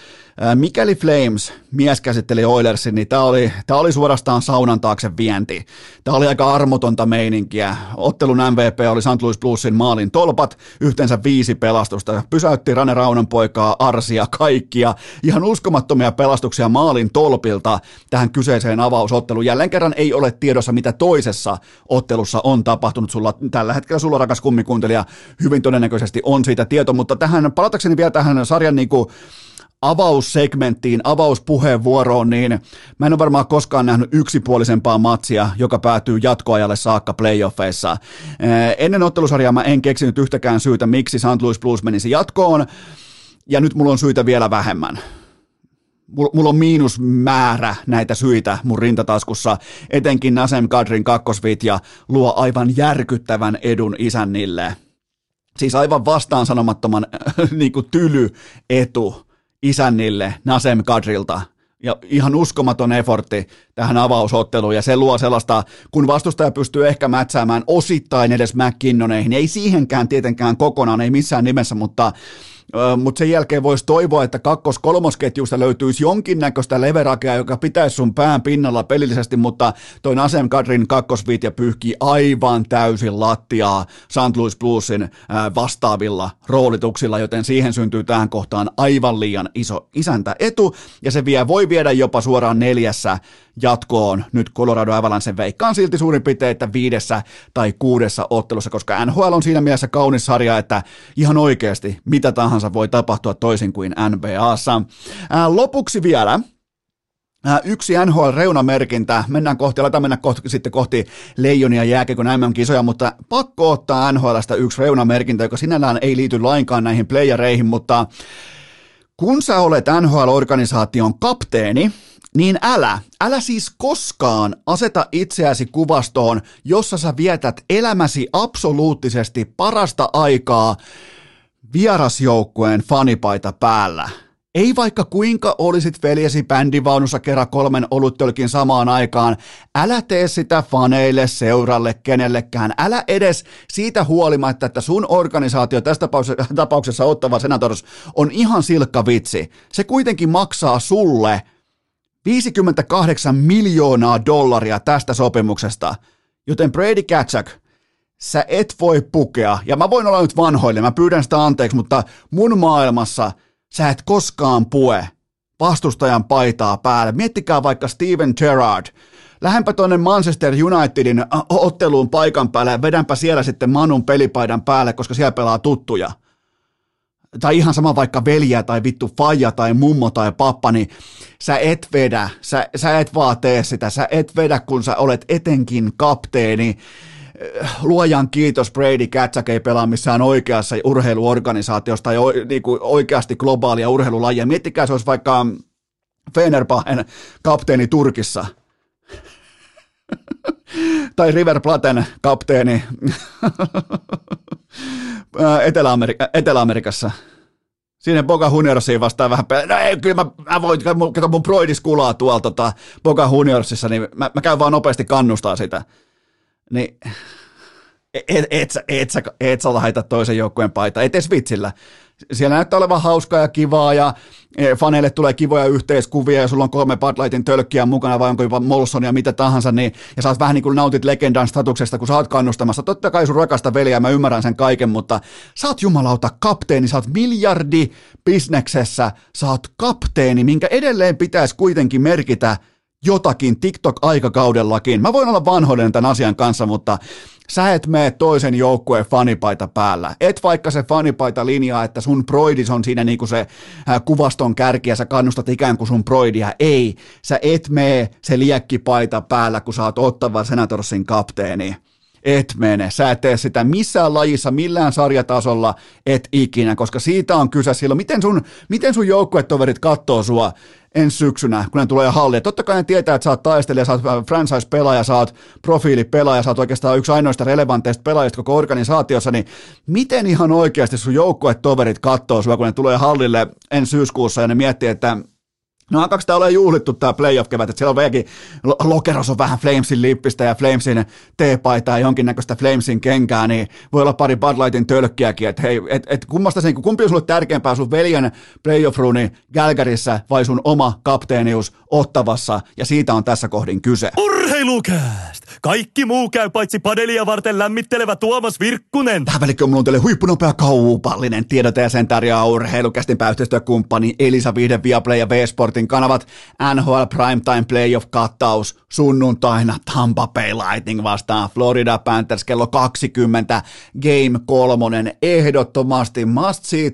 A: mikäli Flames mies käsitteli Oilersin, niin tämä oli, tämä oli suorastaan saunan taakse vienti. Tämä oli aika armotonta meininkiä. Ottelun MVP oli St. Louis Bluesin maalin tolpat, yhteensä viisi pelastusta. Pysäytti Rane Raunan poikaa, Arsia, kaikkia. Ihan uskomattomia pelastuksia maalin tolpilta tähän kyseiseen avausotteluun. Jälleen kerran ei ole tiedossa, mitä toisessa ottelussa on tapahtunut. Sulla, tällä hetkellä sulla rakas kummikuuntelija hyvin todennäköisesti on siitä tieto, mutta tähän, palatakseni vielä tähän sarjan niin kuin, avaussegmenttiin, avauspuheenvuoroon, niin mä en ole varmaan koskaan nähnyt yksipuolisempaa matsia, joka päätyy jatkoajalle saakka playoffeissa. Eh, ennen ottelusarjaa mä en keksinyt yhtäkään syytä, miksi St. Louis Blues menisi jatkoon, ja nyt mulla on syitä vielä vähemmän. mulla on miinusmäärä näitä syitä mun rintataskussa, etenkin Nasem Kadrin kakkosvitja luo aivan järkyttävän edun isännille. Siis aivan vastaan sanomattoman niin tyly etu isännille Nasem Kadrilta. Ja ihan uskomaton effortti tähän avausotteluun, ja se luo sellaista, kun vastustaja pystyy ehkä mätsäämään osittain edes McKinnoneihin, ei siihenkään tietenkään kokonaan, ei missään nimessä, mutta mutta sen jälkeen voisi toivoa, että kakkos-kolmosketjusta löytyisi jonkinnäköistä leverakea, joka pitäisi sun pään pinnalla pelillisesti, mutta toi Nasem Kadrin kakkosviitja pyyhkii aivan täysin lattiaa St. Louis Bluesin vastaavilla roolituksilla, joten siihen syntyy tähän kohtaan aivan liian iso isäntä etu, ja se vie, voi viedä jopa suoraan neljässä jatkoon nyt Colorado Avalancen veikkaan silti suurin piirtein, että viidessä tai kuudessa ottelussa, koska NHL on siinä mielessä kaunis sarja, että ihan oikeasti mitä tahansa voi tapahtua toisin kuin NBAssa. Ää, lopuksi vielä Yksi NHL-reunamerkintä, mennään kohti, aletaan mennä kohti, sitten kohti Leijonia jääkiekon MM-kisoja, mutta pakko ottaa NHLstä yksi reunamerkintä, joka sinällään ei liity lainkaan näihin playereihin, mutta kun sä olet NHL-organisaation kapteeni, niin älä, älä siis koskaan aseta itseäsi kuvastoon, jossa sä vietät elämäsi absoluuttisesti parasta aikaa vierasjoukkueen fanipaita päällä. Ei vaikka kuinka olisit veljesi bändivaunussa kerran kolmen oluttölkin samaan aikaan, älä tee sitä faneille, seuralle, kenellekään. Älä edes siitä huolimatta, että sun organisaatio, tässä tapauksessa Ottava Senators, on ihan silkka vitsi. Se kuitenkin maksaa sulle – 58 miljoonaa dollaria tästä sopimuksesta, joten Brady Katchak, sä et voi pukea, ja mä voin olla nyt vanhoille, mä pyydän sitä anteeksi, mutta mun maailmassa sä et koskaan pue vastustajan paitaa päälle. Miettikää vaikka Steven Gerrard, Lähempä tuonne Manchester Unitedin otteluun paikan päälle ja vedänpä siellä sitten Manun pelipaidan päälle, koska siellä pelaa tuttuja – tai ihan sama vaikka veljeä tai vittu faija tai mummo tai pappa, niin sä et vedä, sä, sä et vaan tee sitä, sä et vedä, kun sä olet etenkin kapteeni. Luojan kiitos Brady Katsak ei pelaa missään oikeassa urheiluorganisaatiossa tai niin kuin oikeasti globaalia urheilulajia. Miettikää, se olisi vaikka Fenerbahden kapteeni Turkissa. tai River Platen kapteeni Etelä-Amerik- Etelä-Amerikassa. Siinä Boga Juniorsiin vastaan vähän pelaa. No ei, kyllä mä, mä voin, kato mun broidis kulaa tuolla tota, Boga Juniorsissa, niin mä, mä käyn vaan nopeasti kannustaa sitä. Niin et, et, et, et, et, et sä laita toisen joukkueen paita, et edes vitsillä siellä näyttää olevan hauskaa ja kivaa ja e, faneille tulee kivoja yhteiskuvia ja sulla on kolme Bud Lightin tölkkiä mukana vai onko jopa Molson ja mitä tahansa, niin, ja sä oot vähän niin kuin nautit legendan statuksesta, kun sä oot kannustamassa. Totta kai sun rakasta veliä, mä ymmärrän sen kaiken, mutta sä oot jumalauta kapteeni, sä oot miljardi bisneksessä, sä oot kapteeni, minkä edelleen pitäisi kuitenkin merkitä jotakin TikTok-aikakaudellakin. Mä voin olla vanhoinen tämän asian kanssa, mutta sä et mene toisen joukkueen fanipaita päällä. Et vaikka se fanipaita linjaa, että sun broidis on siinä niinku se kuvaston kärki ja sä kannustat ikään kuin sun broidia. Ei, sä et mene se liekkipaita päällä, kun sä oot ottava Senatorsin kapteeni. Et mene. Sä et tee sitä missään lajissa, millään sarjatasolla, et ikinä, koska siitä on kyse silloin. Miten sun, miten sun joukkuetoverit katsoo sua ensi syksynä, kun ne tulee halliin. Totta kai ne tietää, että sä oot taistelija, sä oot franchise-pelaaja, sä oot profiilipelaaja, sä oot oikeastaan yksi ainoista relevanteista pelaajista koko organisaatiossa, niin miten ihan oikeasti sun joukkuetoverit katsoo sua, kun ne tulee hallille ensi syyskuussa ja ne miettii, että No alkaako tämä ole juhlittu tämä playoff-kevät, että siellä on vieläkin, lokeros on vähän Flamesin lippistä ja Flamesin teepaitaa ja jonkinnäköistä Flamesin kenkää, niin voi olla pari Bud Lightin tölkkiäkin, että hei, et, et kummasta sen, kumpi on sulle tärkeämpää, sun veljen playoff-runi Gälgärissä vai sun oma kapteenius Ottavassa, ja siitä on tässä kohdin kyse.
B: Urheilukääst! Kaikki muu käy paitsi padelia varten lämmittelevä Tuomas Virkkunen.
A: Tähän välikköön mulla on teille huippunopea kaupallinen tiedote ja sen tarjoaa urheilukästin pääyhteistyökumppani Elisa Vihde Viaplay ja V-Sportin kanavat NHL Primetime Playoff-kattaus sunnuntaina Tampa Bay Lightning vastaan Florida Panthers kello 20 Game kolmonen ehdottomasti must see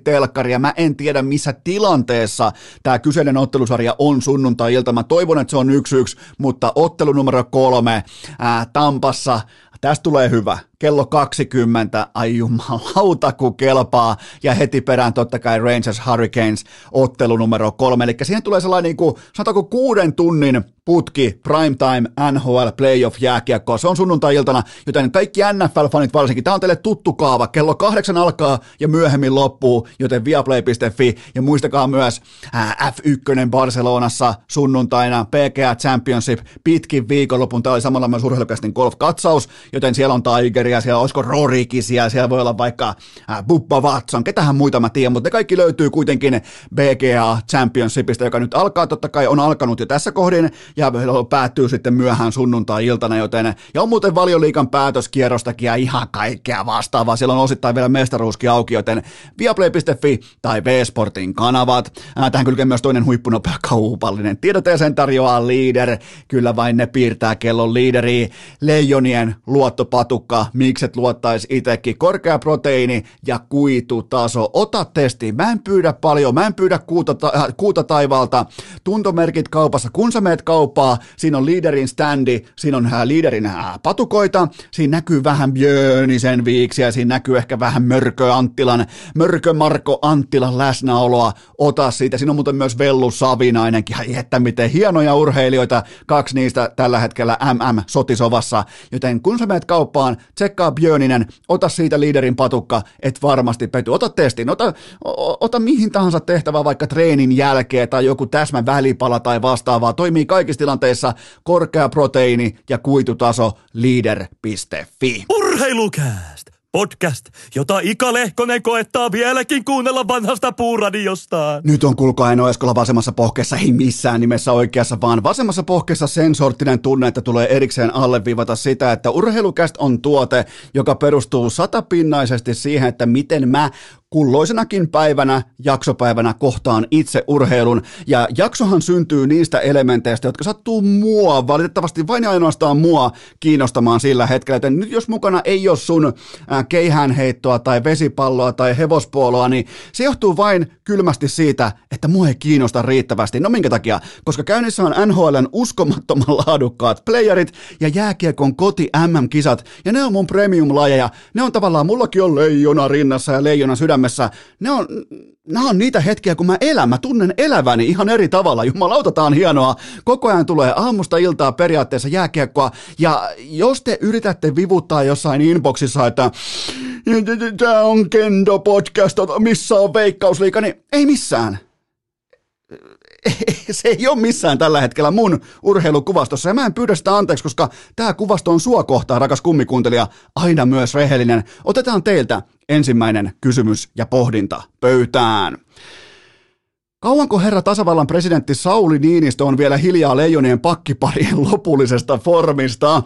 A: ja mä en tiedä missä tilanteessa tämä kyseinen ottelusarja on sunnuntai-ilta. Mä toivon, että se on yksi yksi, mutta ottelu numero kolme ää, Tampassa Tästä tulee hyvä. Kello 20, ai jumalauta kun kelpaa, ja heti perään totta kai Rangers Hurricanes ottelu numero kolme, eli siihen tulee sellainen niin kuin, sanotaanko kuuden tunnin putki, primetime, NHL, playoff, jääkiekkoa. Se on sunnuntai-iltana, joten kaikki NFL-fanit varsinkin, tämä on teille tuttu kaava. Kello kahdeksan alkaa ja myöhemmin loppuu, joten viaplay.fi ja muistakaa myös ää, F1 Barcelonassa sunnuntaina, PGA Championship, pitkin viikonlopun. Tämä oli samalla myös urheilukästin golf-katsaus, joten siellä on Tigeria, siellä olisiko Rorikisia, siellä voi olla vaikka ää, Bubba Watson, ketähän muita mä tiedän, mutta ne kaikki löytyy kuitenkin BGA Championshipista, joka nyt alkaa, totta kai on alkanut jo tässä kohdin, ja päättyy sitten myöhään sunnuntai-iltana, joten ja on muuten valioliikan päätöskierrostakin ja ihan kaikkea vastaavaa. Siellä on osittain vielä mestaruuskin auki, joten viaplay.fi tai V-Sportin kanavat. Tähän kylkee myös toinen huippunopea kaupallinen tiedote sen tarjoaa Leader. Kyllä vain ne piirtää kellon liideri. Leijonien luottopatukka, mikset luottaisi itsekin. Korkea proteiini ja kuitutaso. Ota testi. Mä en pyydä paljon, mä en pyydä kuuta, ta- kuuta taivaalta. Tuntomerkit kaupassa. Kun sä meet kauppaa, siinä on liiderin standi, siinä on äh, liiderin äh, patukoita, siinä näkyy vähän Björnisen viiksiä, siinä näkyy ehkä vähän Mörkö Anttilan, Mörkö Marko Anttilan läsnäoloa, ota siitä, siinä on muuten myös Vellu Savinainenkin, ai että miten hienoja urheilijoita, kaksi niistä tällä hetkellä MM Sotisovassa, joten kun sä menet kauppaan, tsekkaa Björninen, ota siitä liiderin patukka, et varmasti pety, ota testin, ota, ota mihin tahansa tehtävä vaikka treenin jälkeen tai joku täsmä välipala tai vastaavaa, toimii kaikissa tilanteissa. Korkea proteiini ja kuitutaso leader.fi.
B: Urheilukääst! Podcast, jota Ika Lehkonen koettaa vieläkin kuunnella vanhasta puuradiosta.
A: Nyt on kuulkaa Eino Eskola vasemmassa pohkeessa, ei missään nimessä oikeassa, vaan vasemmassa pohkeessa sen sorttinen tunne, että tulee erikseen alleviivata sitä, että urheilukäst on tuote, joka perustuu satapinnaisesti siihen, että miten mä kulloisenakin päivänä, jaksopäivänä kohtaan itse urheilun. Ja jaksohan syntyy niistä elementeistä, jotka sattuu mua, valitettavasti vain ja ainoastaan mua kiinnostamaan sillä hetkellä. Joten nyt jos mukana ei ole sun keihäänheittoa tai vesipalloa tai hevospuoloa, niin se johtuu vain kylmästi siitä, että mua ei kiinnosta riittävästi. No minkä takia? Koska käynnissä on NHLn uskomattoman laadukkaat playerit ja jääkiekon koti MM-kisat, ja ne on mun premium-lajeja. Ne on tavallaan, mullakin on leijona rinnassa ja leijona sydämessä elämässä, ne on, nämä on niitä hetkiä, kun mä elän, mä tunnen eläväni ihan eri tavalla. Jumalauta, tää on hienoa. Koko ajan tulee aamusta iltaa periaatteessa jääkiekkoa, ja jos te yritätte vivuttaa jossain inboxissa, että tämä on Kendo podcast, missä on veikkausliika, niin ei missään se ei ole missään tällä hetkellä mun urheilukuvastossa. Ja mä en pyydä sitä anteeksi, koska tämä kuvasto on sua kohtaan, rakas kummikuuntelija, aina myös rehellinen. Otetaan teiltä ensimmäinen kysymys ja pohdinta pöytään. Kauanko herra tasavallan presidentti Sauli Niinistö on vielä hiljaa leijonien pakkiparien lopullisesta formista?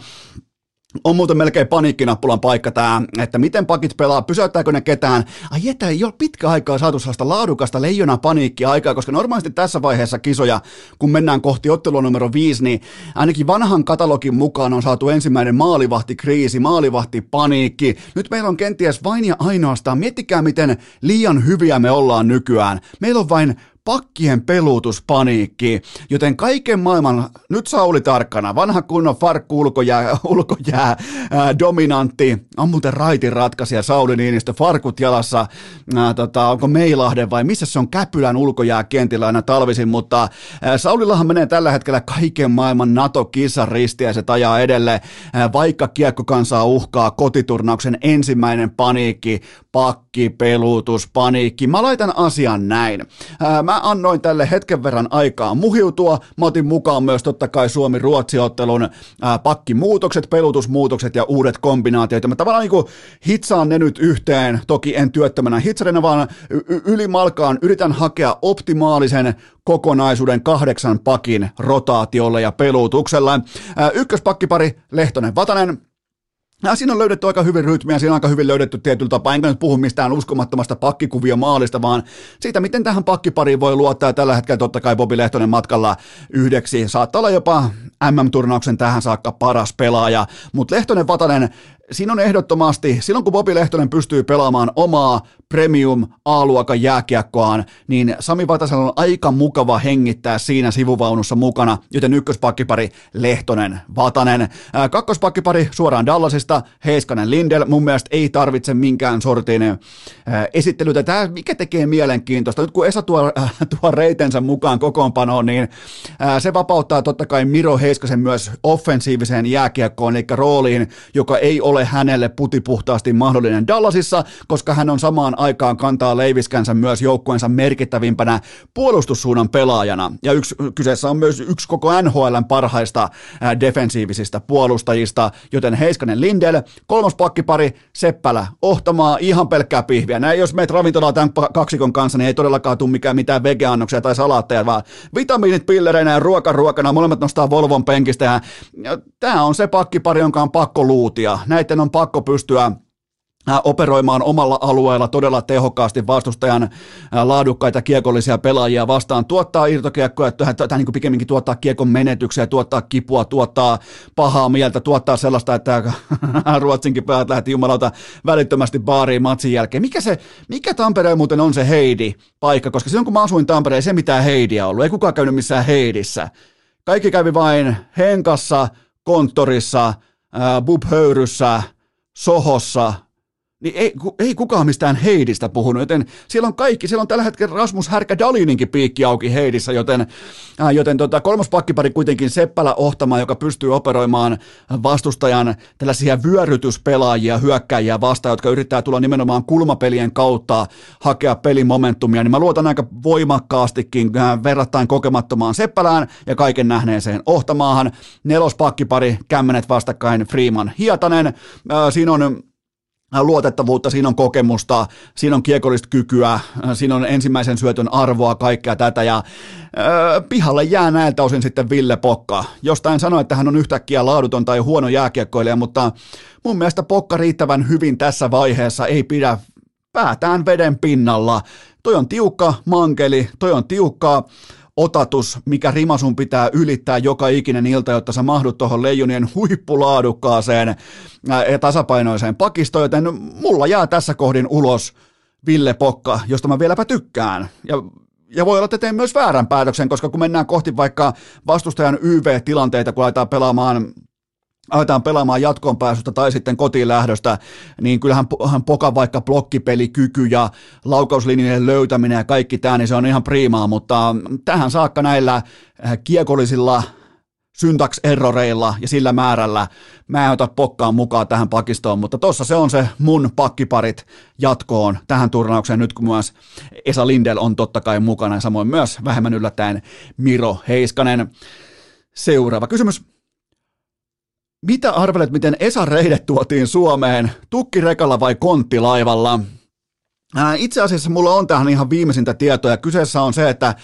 A: On muuten melkein paniikkinappulan paikka tämä, että miten pakit pelaa, pysäyttääkö ne ketään. Ai että ei ole pitkä aikaa saatu sellaista laadukasta leijona paniikkia aikaa, koska normaalisti tässä vaiheessa kisoja, kun mennään kohti ottelua numero 5, niin ainakin vanhan katalogin mukaan on saatu ensimmäinen maalivahtikriisi, maalivahtipaniikki. Nyt meillä on kenties vain ja ainoastaan, miettikää miten liian hyviä me ollaan nykyään. Meillä on vain pakkien peluutuspaniikki, joten kaiken maailman, nyt Sauli tarkkana, vanha kunnon farkku ulkojää, ulkojää ää, dominantti, on muuten raitin ratkaisija Sauli Niinistö, farkut jalassa, ää, tota, onko Meilahden vai missä se on Käpylän ulkojää kentillä aina talvisin, mutta ää, Saulillahan menee tällä hetkellä kaiken maailman NATO-kissan ristiä, se ajaa edelle, ää, vaikka kiekkokansaa uhkaa kotiturnauksen ensimmäinen paniikki, pakki, peluutus, paniikki, mä laitan asian näin. Ää, mä annoin tälle hetken verran aikaa muhiutua. Mä otin mukaan myös totta kai Suomi-Ruotsi-ottelun ää, pakkimuutokset, pelutusmuutokset ja uudet kombinaatiot. Ja mä tavallaan niin hitsaan ne nyt yhteen, toki en työttömänä hitsarina, vaan y- ylimalkaan yritän hakea optimaalisen kokonaisuuden kahdeksan pakin rotaatiolla ja pelutuksella. Ykköspakkipari Lehtonen Ja siinä on löydetty aika hyvin rytmiä, siinä on aika hyvin löydetty tietyllä tapaa, enkä nyt puhu mistään uskomattomasta pakkikuvio maalista, vaan siitä, miten tähän pakkipariin voi luottaa. Tällä hetkellä totta kai Bobi Lehtonen matkalla yhdeksi, saattaa olla jopa MM-turnauksen tähän saakka paras pelaaja, mutta Lehtonen Vatanen siinä on ehdottomasti, silloin kun Bobi Lehtonen pystyy pelaamaan omaa premium A-luokan jääkiekkoaan, niin Sami Vatasella on aika mukava hengittää siinä sivuvaunussa mukana, joten ykköspakkipari Lehtonen, Vatanen. Ää, kakkospakkipari suoraan Dallasista, Heiskanen, Lindel. Mun mielestä ei tarvitse minkään sortin ää, esittelytä. Tämä, mikä tekee mielenkiintoista, nyt kun Esa tuo, äh, tuo reitensä mukaan kokoonpanoon, niin ää, se vapauttaa totta kai Miro Heiskasen myös offensiiviseen jääkiekkoon, eli rooliin, joka ei ole hänelle putipuhtaasti mahdollinen Dallasissa, koska hän on samaan aikaan kantaa leiviskänsä myös joukkueensa merkittävimpänä puolustussuunnan pelaajana. Ja yksi, kyseessä on myös yksi koko NHLn parhaista defensiivisistä puolustajista, joten Heiskanen Lindel, kolmas pakkipari, Seppälä, Ohtamaa, ihan pelkkää pihviä. Näin jos meet ravintolaan tämän kaksikon kanssa, niin ei todellakaan tule mikään mitään vegeannoksia tai salaatteja, vaan vitamiinit pillereinä ja ruoka ruokana, molemmat nostaa Volvon penkistä. Ja, tämä on se pakkipari, jonka on pakko luutia. Näiden on pakko pystyä operoimaan omalla alueella todella tehokkaasti vastustajan laadukkaita kiekollisia pelaajia vastaan, tuottaa irtokiekkoja, tai niin pikemminkin tuottaa kiekon menetyksiä, tuottaa kipua, tuottaa pahaa mieltä, tuottaa sellaista, että Ruotsinkin päät lähti jumalauta välittömästi baariin matsin jälkeen. Mikä, se, mikä Tampereen muuten on se Heidi paikka, koska silloin kun mä asuin Tampereen, se mitään Heidiä ollut, ei kukaan käynyt missään Heidissä. Kaikki kävi vain Henkassa, konttorissa, Bubhöyryssä, Sohossa, niin ei, ei kukaan mistään Heidistä puhunut, joten siellä on kaikki, siellä on tällä hetkellä Rasmus Härkä Dalininkin piikki auki Heidissä, joten, äh, joten tota, kolmas pakkipari kuitenkin Seppälä Ohtama, joka pystyy operoimaan vastustajan tällaisia vyörytyspelaajia, hyökkäjiä vastaan, jotka yrittää tulla nimenomaan kulmapelien kautta hakea pelimomentumia, niin mä luotan aika voimakkaastikin äh, verrattain kokemattomaan Seppälään ja kaiken nähneeseen Ohtamaahan. Nelospakkipari, kämmenet vastakkain Freeman Hietanen, äh, siinä on luotettavuutta, siinä on kokemusta, siinä on kiekollista kykyä, siinä on ensimmäisen syötön arvoa, kaikkea tätä ja ö, pihalle jää näiltä osin sitten Ville Pokka. Jostain sanoi, että hän on yhtäkkiä laaduton tai huono jääkiekkoilija, mutta mun mielestä Pokka riittävän hyvin tässä vaiheessa ei pidä päätään veden pinnalla. Toi on tiukka mankeli, toi on tiukka otatus, mikä rima sun pitää ylittää joka ikinen ilta, jotta sä mahdut tuohon leijonien huippulaadukkaaseen ja tasapainoiseen pakistoon, joten mulla jää tässä kohdin ulos Ville Pokka, josta mä vieläpä tykkään. Ja ja voi olla, että teen myös väärän päätöksen, koska kun mennään kohti vaikka vastustajan YV-tilanteita, kun aletaan pelaamaan aletaan pelaamaan jatkoon pääsystä tai sitten kotiin lähdöstä, niin kyllähän Poka vaikka blokkipelikyky ja laukauslinjojen löytäminen ja kaikki tämä, niin se on ihan priimaa, mutta tähän saakka näillä äh, kiekollisilla syntax-erroreilla ja sillä määrällä mä en ota pokkaan mukaan tähän pakistoon, mutta tossa se on se mun pakkiparit jatkoon tähän turnaukseen nyt kun myös Esa Lindel on totta kai mukana ja samoin myös vähemmän yllättäen Miro Heiskanen. Seuraava kysymys. Mitä arvelet, miten Esa Reidet tuotiin Suomeen? Tukkirekalla vai konttilaivalla? Itse asiassa mulla on tähän ihan viimeisintä tietoa. Kyseessä on se, että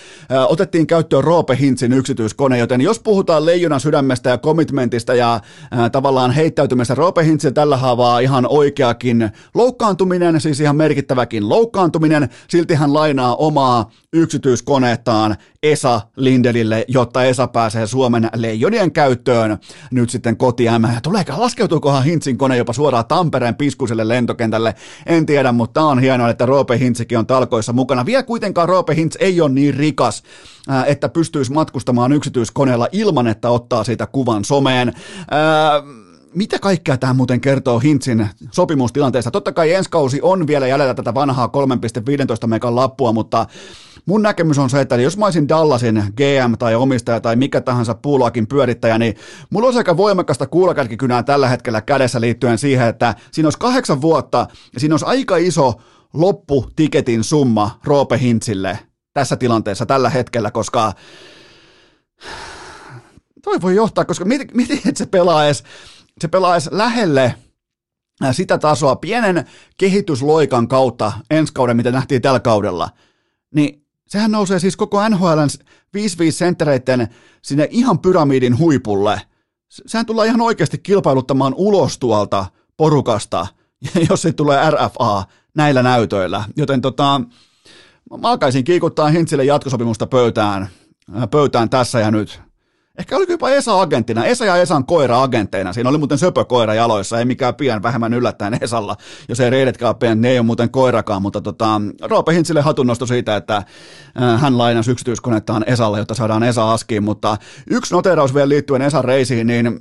A: otettiin käyttöön Roope Hintsin yksityiskone, joten jos puhutaan leijonan sydämestä ja commitmentista ja tavallaan heittäytymistä, Roope Hintsi tällä haavaa ihan oikeakin loukkaantuminen, siis ihan merkittäväkin loukkaantuminen, silti hän lainaa omaa yksityiskoneettaan Esa Lindelille, jotta Esa pääsee Suomen leijonien käyttöön nyt sitten kotiämään. Tuleeko, laskeutuukohan Hintsin kone jopa suoraan Tampereen piskuiselle lentokentälle? En tiedä, mutta on hienoa, että Roope Hintsikin on talkoissa mukana. Vielä kuitenkaan Roope Hintz ei ole niin rikas, että pystyisi matkustamaan yksityiskoneella ilman, että ottaa siitä kuvan someen. mitä kaikkea tämä muuten kertoo Hintsin sopimustilanteesta? Totta kai ensi kausi on vielä jäljellä tätä vanhaa 3,15 megan lappua, mutta mun näkemys on se, että jos mä olisin Dallasin GM tai omistaja tai mikä tahansa puulaakin pyörittäjä, niin mulla on aika voimakasta kuulakärkikynää tällä hetkellä kädessä liittyen siihen, että siinä olisi kahdeksan vuotta ja siinä olisi aika iso lopputiketin summa Roope Hintsille tässä tilanteessa tällä hetkellä, koska toi voi johtaa, koska miten, miten se pelaa edes, se pelaa edes lähelle sitä tasoa pienen kehitysloikan kautta ensi kauden, mitä nähtiin tällä kaudella, niin sehän nousee siis koko NHLn 5-5 senttereiden sinne ihan pyramidin huipulle. Sehän tulee ihan oikeasti kilpailuttamaan ulos tuolta porukasta, jos se tulee RFA näillä näytöillä. Joten tota, mä alkaisin kiikuttaa Hintsille jatkosopimusta pöytään, pöytään tässä ja nyt. Ehkä oli jopa Esa-agenttina, Esa ja Esan koira-agentteina. Siinä oli muuten söpökoira jaloissa, ei mikään pian vähemmän yllättäen Esalla, jos ei reidetkään pian, ne ei ole muuten koirakaan, mutta tota, Roope Hintsille hatunnosto siitä, että äh, hän lainasi yksityiskoneettaan Esalle, jotta saadaan Esa askiin, mutta yksi noteraus vielä liittyen Esan reisiin, niin äh,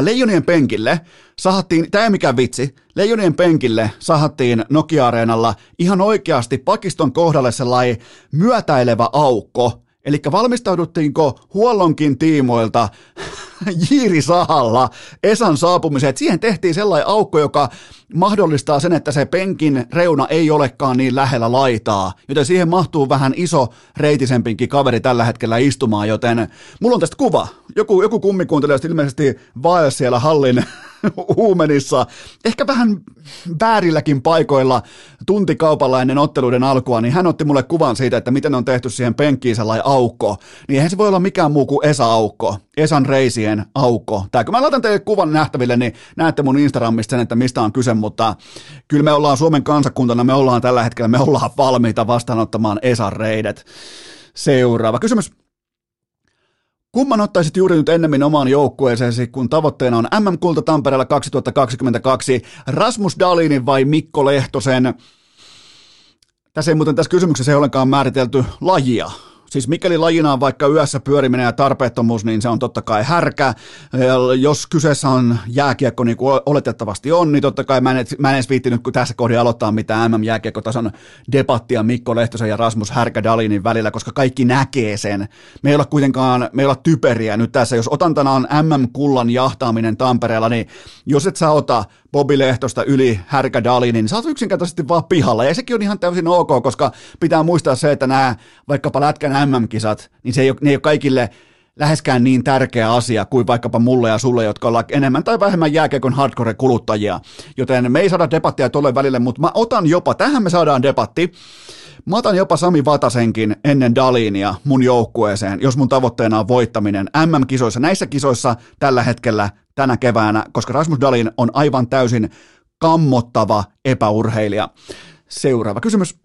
A: Leijonien penkille sahattiin, tämä ei mikään vitsi, Leijonien penkille sahattiin Nokia-areenalla ihan oikeasti pakiston kohdalle sellainen myötäilevä aukko, Eli valmistauduttiinko huollonkin tiimoilta Jiiri Sahalla Esan saapumiseen, että siihen tehtiin sellainen aukko, joka mahdollistaa sen, että se penkin reuna ei olekaan niin lähellä laitaa, joten siihen mahtuu vähän iso reitisempinkin kaveri tällä hetkellä istumaan, joten mulla on tästä kuva. Joku, joku kummikuuntelija ilmeisesti vae siellä hallin huumenissa, ehkä vähän väärilläkin paikoilla tuntikaupalla ennen otteluiden alkua, niin hän otti mulle kuvan siitä, että miten on tehty siihen penkkiin sellainen aukko. Niin eihän se voi olla mikään muu kuin Esa-aukko, Esan reisien aukko. Tää, kun mä laitan teille kuvan nähtäville, niin näette mun Instagramista sen, että mistä on kyse, mutta kyllä me ollaan Suomen kansakuntana, me ollaan tällä hetkellä, me ollaan valmiita vastaanottamaan Esan reidet. Seuraava kysymys. Kumman ottaisit juuri nyt ennemmin omaan joukkueeseesi, kun tavoitteena on MM-kulta Tampereella 2022, Rasmus Dalinin vai Mikko Lehtosen? Tässä ei muuten tässä kysymyksessä ei ollenkaan määritelty lajia, Siis mikäli lajina on vaikka yössä pyöriminen ja tarpeettomuus, niin se on totta kai härkä. Jos kyseessä on jääkiekko, niin kuin oletettavasti on, niin totta kai mä en, mä en edes viittinyt, kun tässä kohdassa aloittaa mitään MM-jääkiekkotason debattia Mikko Lehtosen ja Rasmus Härkä-Dalinin välillä, koska kaikki näkee sen. Me ei olla kuitenkaan, me ei olla typeriä nyt tässä. Jos otantana on MM-kullan jahtaaminen Tampereella, niin jos et sä ota Bobi Lehtosta yli Härkä Dalinin, niin sä oot yksinkertaisesti vaan pihalla. Ja sekin on ihan täysin ok, koska pitää muistaa se, että nämä vaikkapa Lätkän MM-kisat, niin se ei ole, ne ei ole kaikille läheskään niin tärkeä asia kuin vaikkapa mulle ja sulle, jotka ollaan enemmän tai vähemmän jääkiekon hardcore-kuluttajia. Joten me ei saada debattia tuolle välille, mutta mä otan jopa, tähän me saadaan debatti, Mä otan jopa Sami Vatasenkin ennen Dalinia mun joukkueeseen, jos mun tavoitteena on voittaminen MM-kisoissa. Näissä kisoissa tällä hetkellä tänä keväänä, koska Rasmus Dalin on aivan täysin kammottava epäurheilija. Seuraava kysymys.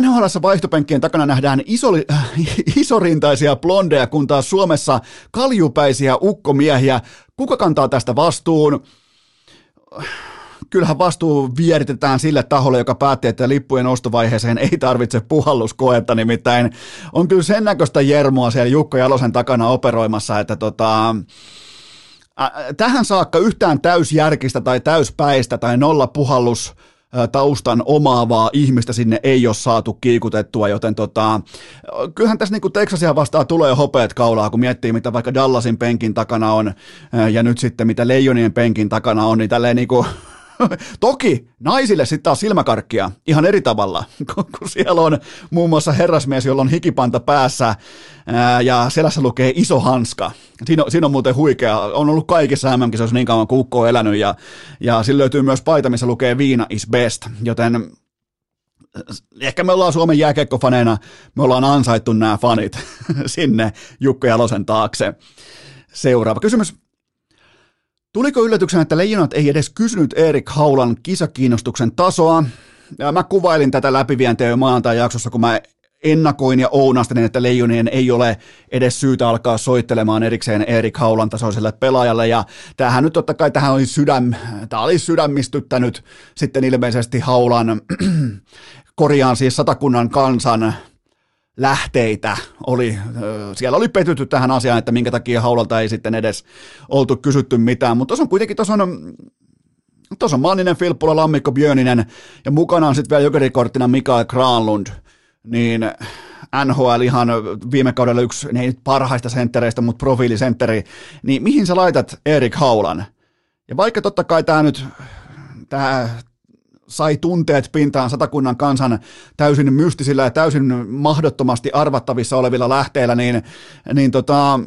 A: NHL vaihtopenkkien takana nähdään iso, äh, isorintaisia blondeja, kun taas Suomessa kaljupäisiä ukkomiehiä. Kuka kantaa tästä vastuun? kyllähän vastuu vieritetään sille taholle, joka päätti, että lippujen ostovaiheeseen ei tarvitse puhalluskoetta, nimittäin on kyllä sen näköistä jermua siellä Jukko Jalosen takana operoimassa, että tota, tähän saakka yhtään täysjärkistä tai täyspäistä tai nolla puhallus taustan omaavaa ihmistä sinne ei ole saatu kiikutettua, joten tota, kyllähän tässä niin Texasia vastaan tulee hopeet kaulaa, kun miettii, mitä vaikka Dallasin penkin takana on, ja nyt sitten mitä Leijonien penkin takana on, niin tälleen niin kuin Toki naisille sitten taas silmäkarkkia ihan eri tavalla, kun siellä on muun muassa herrasmies, jolla on hikipanta päässä ää, ja selässä lukee iso hanska. Siinä on, siinä on muuten huikea, on ollut kaikissa mm on niin kauan kuin on elänyt ja, ja sillä löytyy myös paita, missä lukee viina is best, joten ehkä me ollaan Suomen jääkiekkofaneina, me ollaan ansaittu nämä fanit sinne Jukko Jalosen taakse. Seuraava kysymys. Tuliko yllätyksenä, että Leijonat ei edes kysynyt Erik Haulan kisakiinnostuksen tasoa? Ja mä kuvailin tätä läpivientiä jo maanantai-jaksossa, kun mä ennakoin ja ounastelin, että Leijonien ei ole edes syytä alkaa soittelemaan erikseen Erik Haulan tasoiselle pelaajalle, ja tämähän nyt totta kai tähän oli, sydäm, tämä oli sydämistyttänyt sitten ilmeisesti Haulan, korjaan siis satakunnan kansan lähteitä oli, siellä oli petytty tähän asiaan, että minkä takia Haulalta ei sitten edes oltu kysytty mitään, mutta tuossa on kuitenkin, tuossa on Tuossa on Manninen, Filppula, Lammikko, Björninen ja mukana on sitten vielä jokerikorttina Mikael Granlund, niin NHL ihan viime kaudella yksi, ei nyt parhaista senttereistä, mutta profiilisentteri, niin mihin sä laitat Erik Haulan? Ja vaikka totta kai tämä nyt, tämä sai tunteet pintaan satakunnan kansan täysin mystisillä ja täysin mahdottomasti arvattavissa olevilla lähteillä, niin, niin tota,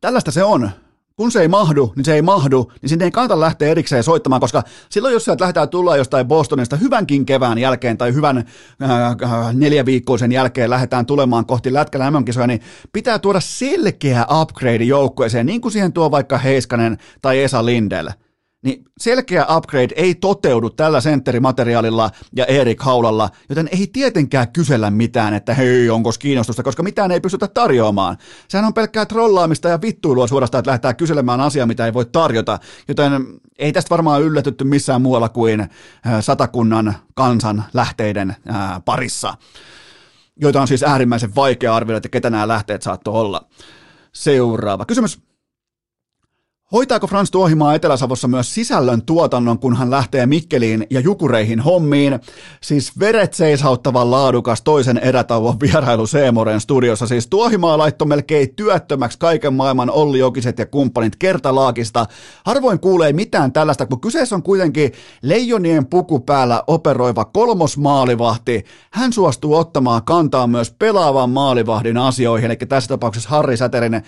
A: tällaista se on. Kun se ei mahdu, niin se ei mahdu, niin sinne ei kannata lähteä erikseen soittamaan, koska silloin jos sieltä lähdetään tulla jostain Bostonista hyvänkin kevään jälkeen tai hyvän äh, äh, neljäviikkoisen jälkeen lähdetään tulemaan kohti lätkällä mm niin pitää tuoda selkeä upgrade joukkueeseen, niin kuin siihen tuo vaikka Heiskanen tai Esa Lindell niin selkeä upgrade ei toteudu tällä sentterimateriaalilla ja Erik Haulalla, joten ei tietenkään kysellä mitään, että hei, onko kiinnostusta, koska mitään ei pystytä tarjoamaan. Sehän on pelkkää trollaamista ja vittuilua suorastaan, että lähdetään kyselemään asiaa, mitä ei voi tarjota, joten ei tästä varmaan yllätytty missään muualla kuin äh, satakunnan kansan lähteiden äh, parissa, joita on siis äärimmäisen vaikea arvioida, että ketä nämä lähteet saattoi olla. Seuraava kysymys. Hoitaako Frans Tuohimaa Etelä-Savossa myös sisällön tuotannon, kun hän lähtee Mikkeliin ja Jukureihin hommiin? Siis veret seishauttavan laadukas toisen erätauon vierailu Seemoren studiossa. Siis Tuohimaa laittoi melkein työttömäksi kaiken maailman Olli Jokiset ja kumppanit kertalaakista. Harvoin kuulee mitään tällaista, kun kyseessä on kuitenkin leijonien puku päällä operoiva kolmosmaalivahti. Hän suostuu ottamaan kantaa myös pelaavan maalivahdin asioihin, eli tässä tapauksessa Harri Säterin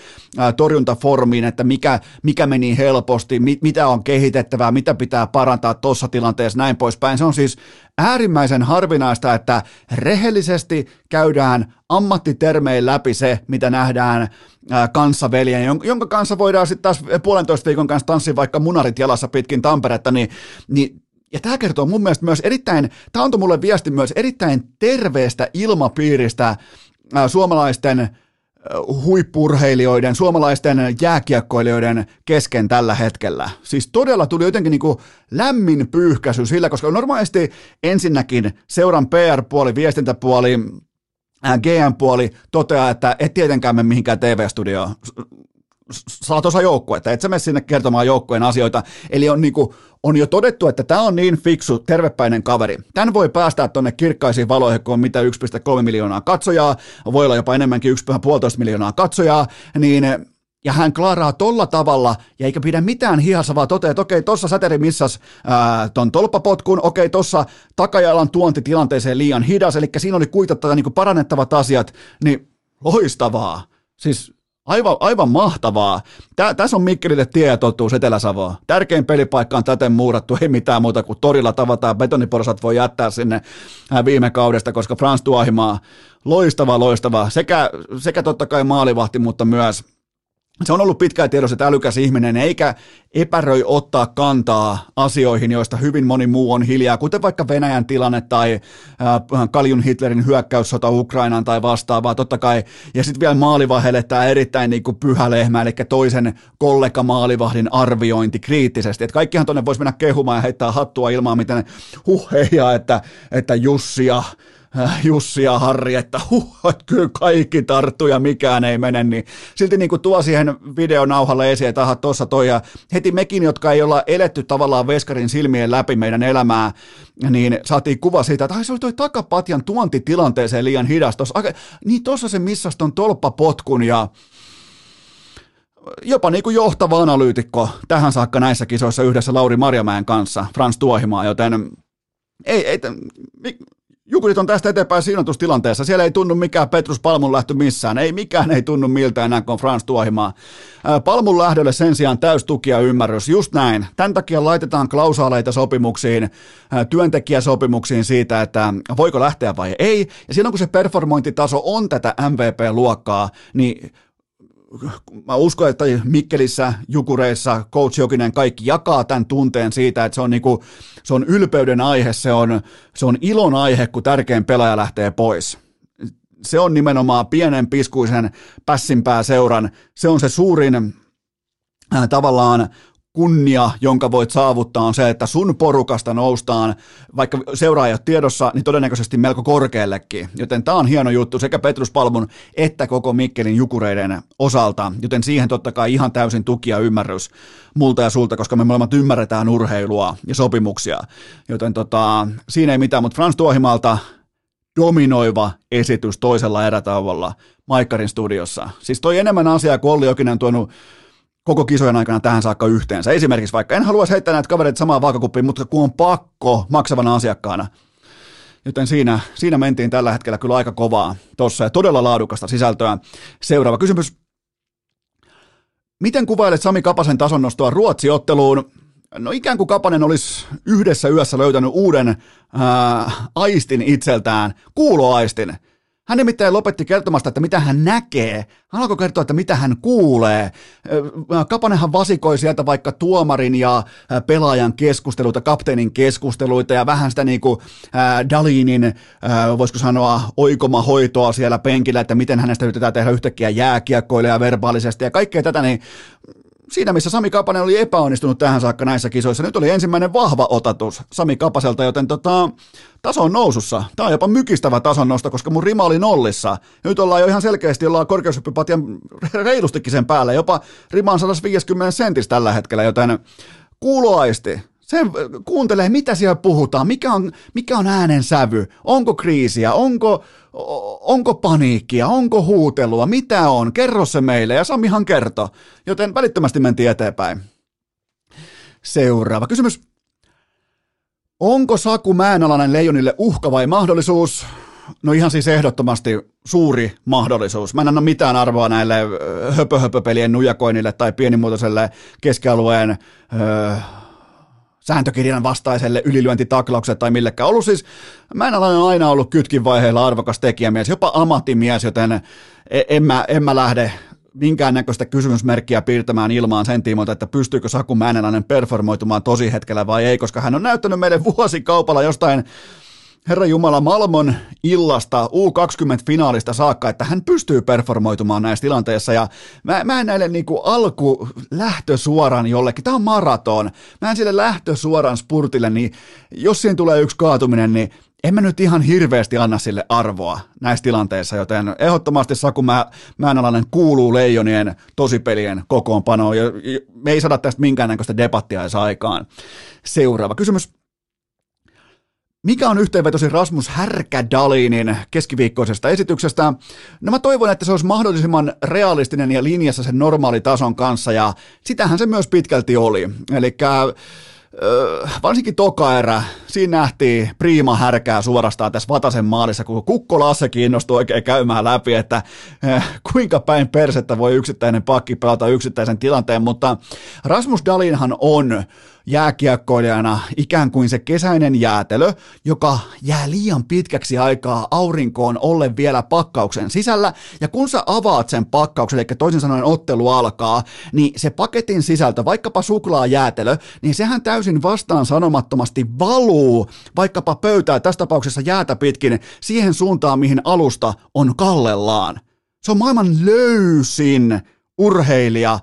A: torjuntaformiin, että mikä, mikä meni helposti, mit, mitä on kehitettävää, mitä pitää parantaa tuossa tilanteessa, näin poispäin. Se on siis äärimmäisen harvinaista, että rehellisesti käydään ammattitermein läpi se, mitä nähdään kanssaveljen, jonka kanssa voidaan sitten taas puolentoista viikon kanssa tanssia vaikka munarit jalassa pitkin Tamperetta, niin, niin ja tämä kertoo mun mielestä myös erittäin, tämä antoi mulle viesti myös erittäin terveestä ilmapiiristä suomalaisten huippurheilijoiden, suomalaisten jääkiekkoilijoiden kesken tällä hetkellä. Siis todella tuli jotenkin niin kuin lämmin pyyhkäisy sillä, koska normaalisti ensinnäkin seuran PR-puoli, viestintäpuoli, GM-puoli toteaa, että et tietenkään mene mihinkään TV-studioon saat osa joukkuetta, et sä mene sinne kertomaan joukkueen asioita. Eli on, niinku, on jo todettu, että tämä on niin fiksu, tervepäinen kaveri. Tän voi päästää tuonne kirkkaisiin valoihin, kun on mitä 1,3 miljoonaa katsojaa, voi olla jopa enemmänkin 1,5 miljoonaa katsojaa, niin ja hän klaaraa tolla tavalla, ja eikä pidä mitään hihassa, vaan toteaa, että okei, tossa säteri missas ää, ton tolppapotkun, okei, tossa takajalan tuonti tilanteeseen liian hidas, eli siinä oli kuitattava niin parannettavat asiat, niin loistavaa. Siis Aivan, aivan mahtavaa. Tää, tässä on Mikkelille tie ja totuus Etelä-Savoa. Tärkein pelipaikka on täten muurattu, ei mitään muuta kuin torilla tavataan. Betoniporsat voi jättää sinne äh, viime kaudesta, koska Frans Tuohimaa, loistava, loistava. Sekä, sekä totta kai maalivahti, mutta myös se on ollut pitkään tiedossa, että älykäs ihminen, eikä epäröi ottaa kantaa asioihin, joista hyvin moni muu on hiljaa, kuten vaikka Venäjän tilanne tai äh, Kaljun Hitlerin hyökkäyssota Ukrainaan tai vastaavaa, totta kai. Ja sitten vielä maalivahelle tämä erittäin niin kuin pyhä lehmä, eli toisen kollega maalivahdin arviointi kriittisesti. Että kaikkihan tuonne voisi mennä kehumaan ja heittää hattua ilmaan, miten huh että, että Jussi ja Äh, Jussi ja Harri, että huh, kyllä kaikki tarttuu ja mikään ei mene, niin silti niin kuin tuo siihen videonauhalle esiin, että aha, tuossa toi, ja heti mekin, jotka ei olla eletty tavallaan veskarin silmien läpi meidän elämää, niin saatiin kuva siitä, että ai se oli toi takapatjan tuontitilanteeseen liian hidas, tossa, niin tuossa se missasi ton tolppapotkun ja jopa niin kuin johtava analyytikko tähän saakka näissä kisoissa yhdessä Lauri Marjamäen kanssa, Frans Tuohimaa, joten ei, ei, Jukurit on tästä eteenpäin sijoitustilanteessa. Siellä ei tunnu mikään Petrus Palmun lähtö missään. Ei mikään ei tunnu miltä enää kuin Frans Tuohimaa. Palmun lähdölle sen sijaan täys tuki ja ymmärrys. Just näin. Tämän takia laitetaan klausaaleita sopimuksiin, työntekijäsopimuksiin siitä, että voiko lähteä vai ei. Ja silloin kun se performointitaso on tätä MVP-luokkaa, niin mä uskon, että Mikkelissä, Jukureissa, Coach Jokinen, kaikki jakaa tämän tunteen siitä, että se on, niinku, se on ylpeyden aihe, se on, se on ilon aihe, kun tärkein pelaaja lähtee pois. Se on nimenomaan pienen piskuisen pässinpää seuran, se on se suurin äh, tavallaan kunnia, jonka voit saavuttaa, on se, että sun porukasta noustaan, vaikka seuraajat tiedossa, niin todennäköisesti melko korkeallekin. Joten tämä on hieno juttu sekä Petrus Palmun että koko Mikkelin jukureiden osalta. Joten siihen totta kai ihan täysin tuki ja ymmärrys multa ja sulta, koska me molemmat ymmärretään urheilua ja sopimuksia. Joten tota, siinä ei mitään, mutta Frans Tuohimalta dominoiva esitys toisella erätauolla Maikkarin studiossa. Siis toi enemmän asiaa kuin Olli Jokinen tuonut koko kisojen aikana tähän saakka yhteensä. Esimerkiksi vaikka en halua heittää näitä kavereita samaa vaakakuppiin, mutta kun on pakko maksavana asiakkaana. Joten siinä, siinä mentiin tällä hetkellä kyllä aika kovaa tuossa ja todella laadukasta sisältöä. Seuraava kysymys. Miten kuvailet Sami Kapasen tason nostoa Ruotsiotteluun? No ikään kuin Kapanen olisi yhdessä yössä löytänyt uuden ää, aistin itseltään, kuuloaistin. Hän nimittäin lopetti kertomasta, että mitä hän näkee. Hän alkoi kertoa, että mitä hän kuulee. Kapanenhan vasikoi sieltä vaikka tuomarin ja pelaajan keskusteluita, kapteenin keskusteluita ja vähän sitä niin kuin Dalinin, voisiko sanoa, oikomahoitoa siellä penkillä, että miten hänestä yritetään tehdä yhtäkkiä jääkiekkoille ja verbaalisesti ja kaikkea tätä, niin siinä missä Sami Kapanen oli epäonnistunut tähän saakka näissä kisoissa, nyt oli ensimmäinen vahva otatus Sami Kapaselta, joten tota, taso on nousussa. Tämä on jopa mykistävä tason nosto, koska mun rima oli nollissa. Nyt ollaan jo ihan selkeästi, ollaan korkeushyppypatjan reilustikin sen päälle, jopa rima on 150 sentistä tällä hetkellä, joten kuuloaisti, sen kuuntelee, mitä siellä puhutaan, mikä on, mikä on äänen sävy, onko kriisiä, onko, onko paniikkia, onko huutelua, mitä on, kerro se meille, ja Samihan kertoo, joten välittömästi mentiin eteenpäin. Seuraava kysymys. Onko Saku Mäenalainen Leijonille uhka vai mahdollisuus? No ihan siis ehdottomasti suuri mahdollisuus. Mä en anna mitään arvoa näille höpö-höpö-pelien nujakoinnille tai pienimuotoiselle keskialueen öö, sääntökirjan vastaiselle ylilyöntitaklaukselle tai millekään. Ollut siis, mä en ole aina ollut kytkin vaiheilla arvokas tekijämies, jopa ammattimies, joten e- en mä, en mä lähde minkäännäköistä kysymysmerkkiä piirtämään ilmaan sen tiimoilta, että pystyykö Saku Mäenäläinen performoitumaan tosi hetkellä vai ei, koska hän on näyttänyt meille vuosikaupalla jostain Herra Jumala Malmon illasta U20-finaalista saakka, että hän pystyy performoitumaan näissä tilanteissa ja mä, mä en näille niinku alku lähtösuoran jollekin, tämä on maraton, mä en sille lähtösuoran spurtille, niin jos siinä tulee yksi kaatuminen, niin en mä nyt ihan hirveästi anna sille arvoa näissä tilanteissa, joten ehdottomasti Saku Mä, Määnalainen kuuluu Leijonien tosipelien kokoonpanoon, ja me ei saada tästä minkäännäköistä debattia edes aikaan. Seuraava kysymys. Mikä on yhteenvetosi Rasmus Härkädalinin keskiviikkoisesta esityksestä? No mä toivon, että se olisi mahdollisimman realistinen ja linjassa sen normaalitason kanssa, ja sitähän se myös pitkälti oli. Eli varsinkin toka erä, siinä nähtiin priima härkää suorastaan tässä Vatasen maalissa, kun Kukko Lasse kiinnostui oikein käymään läpi, että kuinka päin persettä voi yksittäinen pakki pelata yksittäisen tilanteen, mutta Rasmus Dalinhan on jääkiekkoilijana ikään kuin se kesäinen jäätelö, joka jää liian pitkäksi aikaa aurinkoon ollen vielä pakkauksen sisällä, ja kun sä avaat sen pakkauksen, eli toisin sanoen ottelu alkaa, niin se paketin sisältö, vaikkapa suklaajäätelö, niin sehän täysin vastaan sanomattomasti valuu vaikkapa pöytää, tässä tapauksessa jäätä pitkin, siihen suuntaan, mihin alusta on kallellaan. Se on maailman löysin urheilija,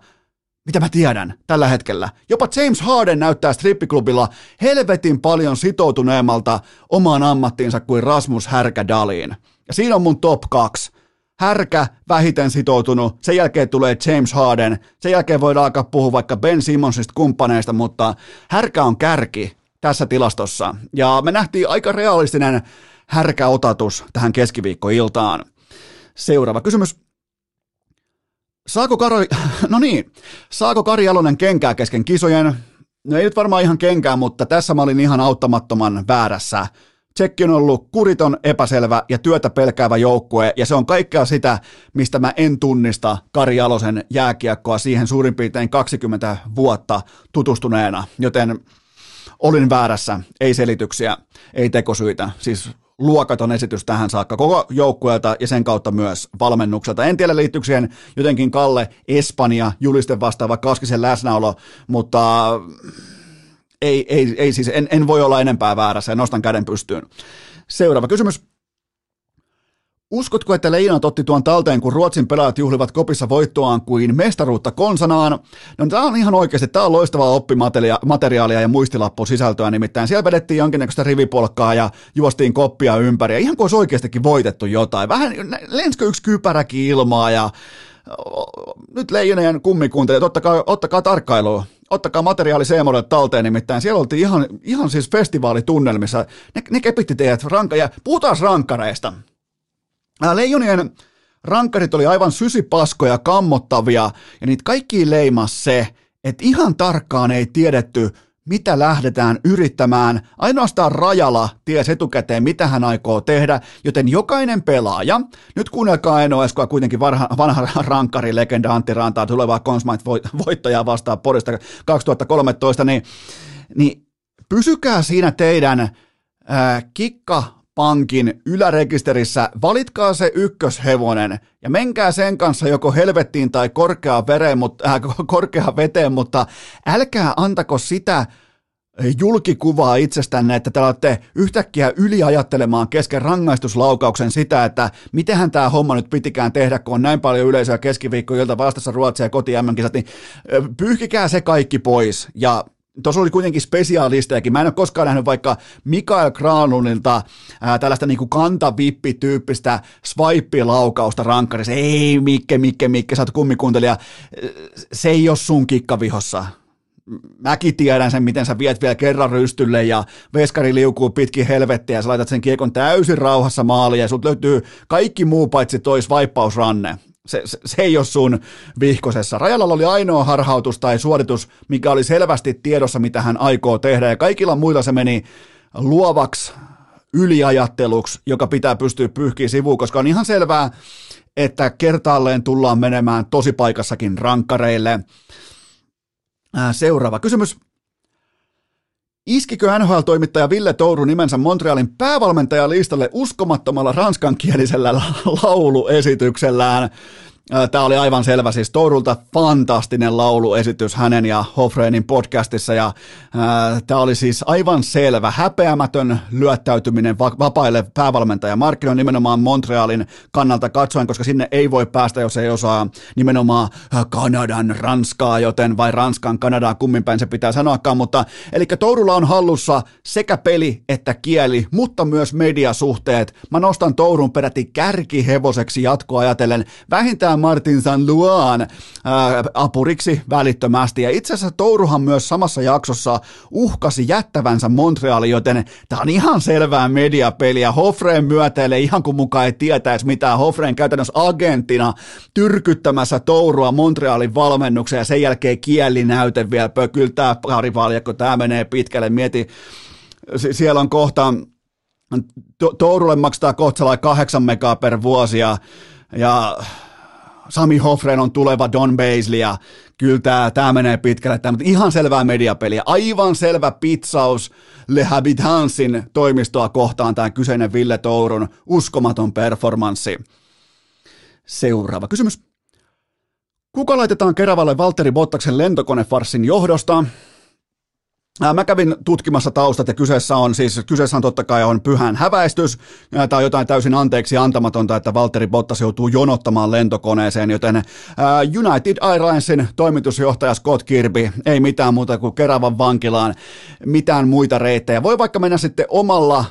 A: mitä mä tiedän tällä hetkellä. Jopa James Harden näyttää strippiklubilla helvetin paljon sitoutuneemmalta omaan ammattiinsa kuin Rasmus Härkä Daliin. Ja siinä on mun top 2. Härkä vähiten sitoutunut, sen jälkeen tulee James Harden, sen jälkeen voidaan alkaa puhua vaikka Ben Simmonsista kumppaneista, mutta Härkä on kärki tässä tilastossa. Ja me nähtiin aika realistinen härkäotatus tähän keskiviikkoiltaan. Seuraava kysymys. Saako Kari, no niin, saako Kari Jalonen kenkää kesken kisojen? No ei nyt varmaan ihan kenkää, mutta tässä mä olin ihan auttamattoman väärässä. Tsekki on ollut kuriton, epäselvä ja työtä pelkäävä joukkue, ja se on kaikkea sitä, mistä mä en tunnista Kari Jalosen jääkiekkoa siihen suurin piirtein 20 vuotta tutustuneena, joten olin väärässä, ei selityksiä, ei tekosyitä, siis luokaton esitys tähän saakka koko joukkueelta ja sen kautta myös valmennukselta. En tiedä liittyykö siihen jotenkin Kalle Espanja julisten vastaava Kaskisen läsnäolo, mutta ei, ei, ei siis, en, en voi olla enempää väärässä ja nostan käden pystyyn. Seuraava kysymys. Uskotko, että Leijonat otti tuon talteen, kun Ruotsin pelaajat juhlivat kopissa voittoaan kuin mestaruutta konsanaan? No tämä on ihan oikeasti, tämä on loistavaa oppimateriaalia ja muistilappusisältöä, nimittäin siellä vedettiin jonkinnäköistä rivipolkkaa ja juostiin koppia ympäri, ja ihan kuin olisi oikeastikin voitettu jotain. Vähän lenskö yksi kypäräkin ilmaa, ja nyt Leijonien kummikuuntelijat, ottakaa, ottakaa tarkkailua ottakaa materiaali Seemolle talteen, nimittäin siellä oltiin ihan, ihan siis festivaalitunnelmissa. Ne, ne kepitti teidät ranka, ja puhutaan rankkareista. Leijonien rankkarit oli aivan sysipaskoja, kammottavia, ja niitä kaikki leimas se, että ihan tarkkaan ei tiedetty, mitä lähdetään yrittämään. Ainoastaan Rajala ties etukäteen, mitä hän aikoo tehdä, joten jokainen pelaaja, nyt kuunnelkaa Eno Eskoa kuitenkin vanha, vanha rankkari, legenda Antti Rantaa, tulevaa Consmite-voittajaa vastaan Porista 2013, niin, niin pysykää siinä teidän kikka pankin ylärekisterissä, valitkaa se ykköshevonen ja menkää sen kanssa joko helvettiin tai korkeaan, vereen, mutta, äh, korkeaan veteen, mutta älkää antako sitä julkikuvaa itsestänne, että te olette yhtäkkiä yliajattelemaan kesken rangaistuslaukauksen sitä, että mitenhän tämä homma nyt pitikään tehdä, kun on näin paljon yleisöä keskiviikkoilta vastassa Ruotsia ja koti niin pyyhkikää se kaikki pois ja Tuossa oli kuitenkin spesiaalistejakin. Mä en ole koskaan nähnyt vaikka Mikael Granlundilta ää, tällaista niinku kantavippi-tyyppistä swipe-laukausta rankkarissa. Ei, Mikke, Mikke, Mikke, sä oot kummikuntelija. Se ei ole sun kikkavihossa mäkin tiedän sen, miten sä viet vielä kerran rystylle ja veskari liukuu pitkin helvettiä ja sä laitat sen kiekon täysin rauhassa maaliin ja sut löytyy kaikki muu paitsi tois vaippausranne. Se, se, se ei ole sun vihkosessa. Rajalla oli ainoa harhautus tai suoritus, mikä oli selvästi tiedossa, mitä hän aikoo tehdä ja kaikilla muilla se meni luovaksi yliajatteluksi, joka pitää pystyä pyyhkiä sivuun, koska on ihan selvää, että kertaalleen tullaan menemään tosi paikassakin rankkareille. Seuraava kysymys. Iskikö NHL-toimittaja Ville Touru nimensä Montrealin päävalmentajalistalle uskomattomalla ranskankielisellä lauluesityksellään? Tämä oli aivan selvä, siis Tourulta fantastinen lauluesitys hänen ja Hofreenin podcastissa ja tämä oli siis aivan selvä, häpeämätön lyöttäytyminen va- vapaille päävalmentajamarkkinoille nimenomaan Montrealin kannalta katsoen, koska sinne ei voi päästä, jos ei osaa nimenomaan Kanadan Ranskaa, joten vai Ranskan Kanadaa, kummin päin se pitää sanoakaan, mutta eli Tourulla on hallussa sekä peli että kieli, mutta myös mediasuhteet. Mä nostan Tourun peräti kärkihevoseksi jatkoa ajatellen. Vähintään Martin San Luan ää, apuriksi välittömästi. Ja itse asiassa Touruhan myös samassa jaksossa uhkasi jättävänsä Montreali, joten tämä on ihan selvää mediapeliä. Hofreen myötäilee ihan kuin mukaan ei tietäisi mitään. Hofreen käytännössä agenttina tyrkyttämässä Tourua Montrealin valmennukseen ja sen jälkeen kielinäyte vielä pökyltää parivaljakko. Tämä menee pitkälle. Mieti, siellä on kohta Tourulle maksaa kohta 8 megaa per vuosi ja, ja Sami Hofren on tuleva Don Baisley ja kyllä tämä, tämä menee pitkälle, tämä, mutta ihan selvää mediapeliä, aivan selvä pitsaus Le Habitantsin toimistoa kohtaan tämä kyseinen Ville Tourun uskomaton performanssi. Seuraava kysymys. Kuka laitetaan Keravalle Valtteri Bottaksen lentokonefarsin johdosta? Mä kävin tutkimassa taustat ja kyseessä on siis, kyseessä on totta kai on pyhän häväistys, tai jotain täysin anteeksi antamatonta, että Valtteri Bottas joutuu jonottamaan lentokoneeseen, joten United Airlinesin toimitusjohtaja Scott Kirby, ei mitään muuta kuin Keravan vankilaan, mitään muita reittejä. Voi vaikka mennä sitten omalla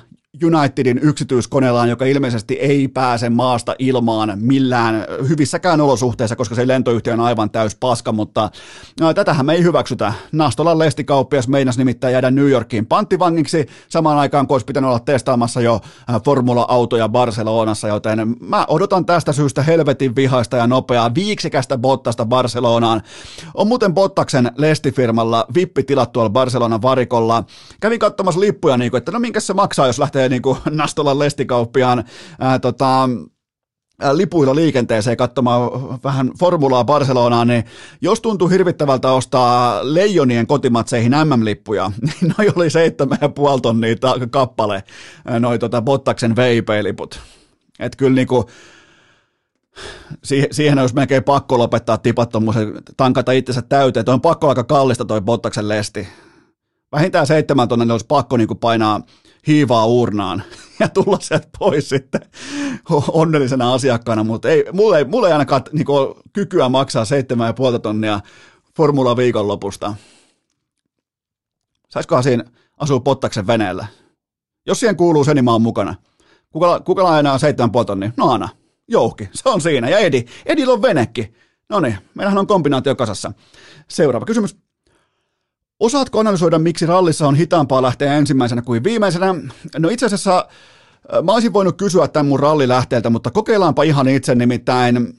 A: Unitedin yksityiskoneellaan, joka ilmeisesti ei pääse maasta ilmaan millään hyvissäkään olosuhteissa, koska se lentoyhtiö on aivan täys paska, mutta no, tätähän me ei hyväksytä. Nastolan lestikauppias meinas nimittäin jäädä New Yorkiin panttivangiksi samaan aikaan, kun olisi pitänyt olla testaamassa jo formula-autoja Barcelonassa, joten mä odotan tästä syystä helvetin vihaista ja nopeaa viiksikästä Bottasta Barcelonaan. On muuten Bottaksen lestifirmalla vippitilat tuolla Barcelonan varikolla. Kävin katsomassa lippuja, niin kuin, että no minkä se maksaa, jos lähtee lähtee niin kuin Nastolan lestikauppiaan ää, tota, lipuilla liikenteeseen katsomaan vähän formulaa Barcelonaan, niin jos tuntuu hirvittävältä ostaa leijonien kotimatseihin MM-lippuja, niin noi oli seitsemän ja puoli tonnia kappale, noi tota Bottaksen VIP-liput. Että kyllä niinku, siihen olisi melkein pakko lopettaa tipattomuuden, tankata itsensä täyteen. Toi on pakko aika kallista toi Bottaksen lesti. Vähintään seitsemän tonnia olisi pakko niinku painaa hiivaa urnaan ja tulla sieltä pois sitten onnellisena asiakkaana, mutta ei, mulla, ei, mulla ei ainakaan niin kuin, kykyä maksaa 7,5 tonnia formula viikonlopusta. Saisikohan siinä asua Pottaksen veneellä? Jos siihen kuuluu se, niin mä oon mukana. Kuka, kuka lainaa 7,5 tonnia? No Ana. Jouhki, se on siinä. Ja Edi. Edillä on venekki. No niin, meillähän on kombinaatio kasassa. Seuraava kysymys. Osaatko analysoida, miksi rallissa on hitaampaa lähteä ensimmäisenä kuin viimeisenä? No itse asiassa äh, mä olisin voinut kysyä tämän mun rallilähteeltä, mutta kokeillaanpa ihan itse nimittäin.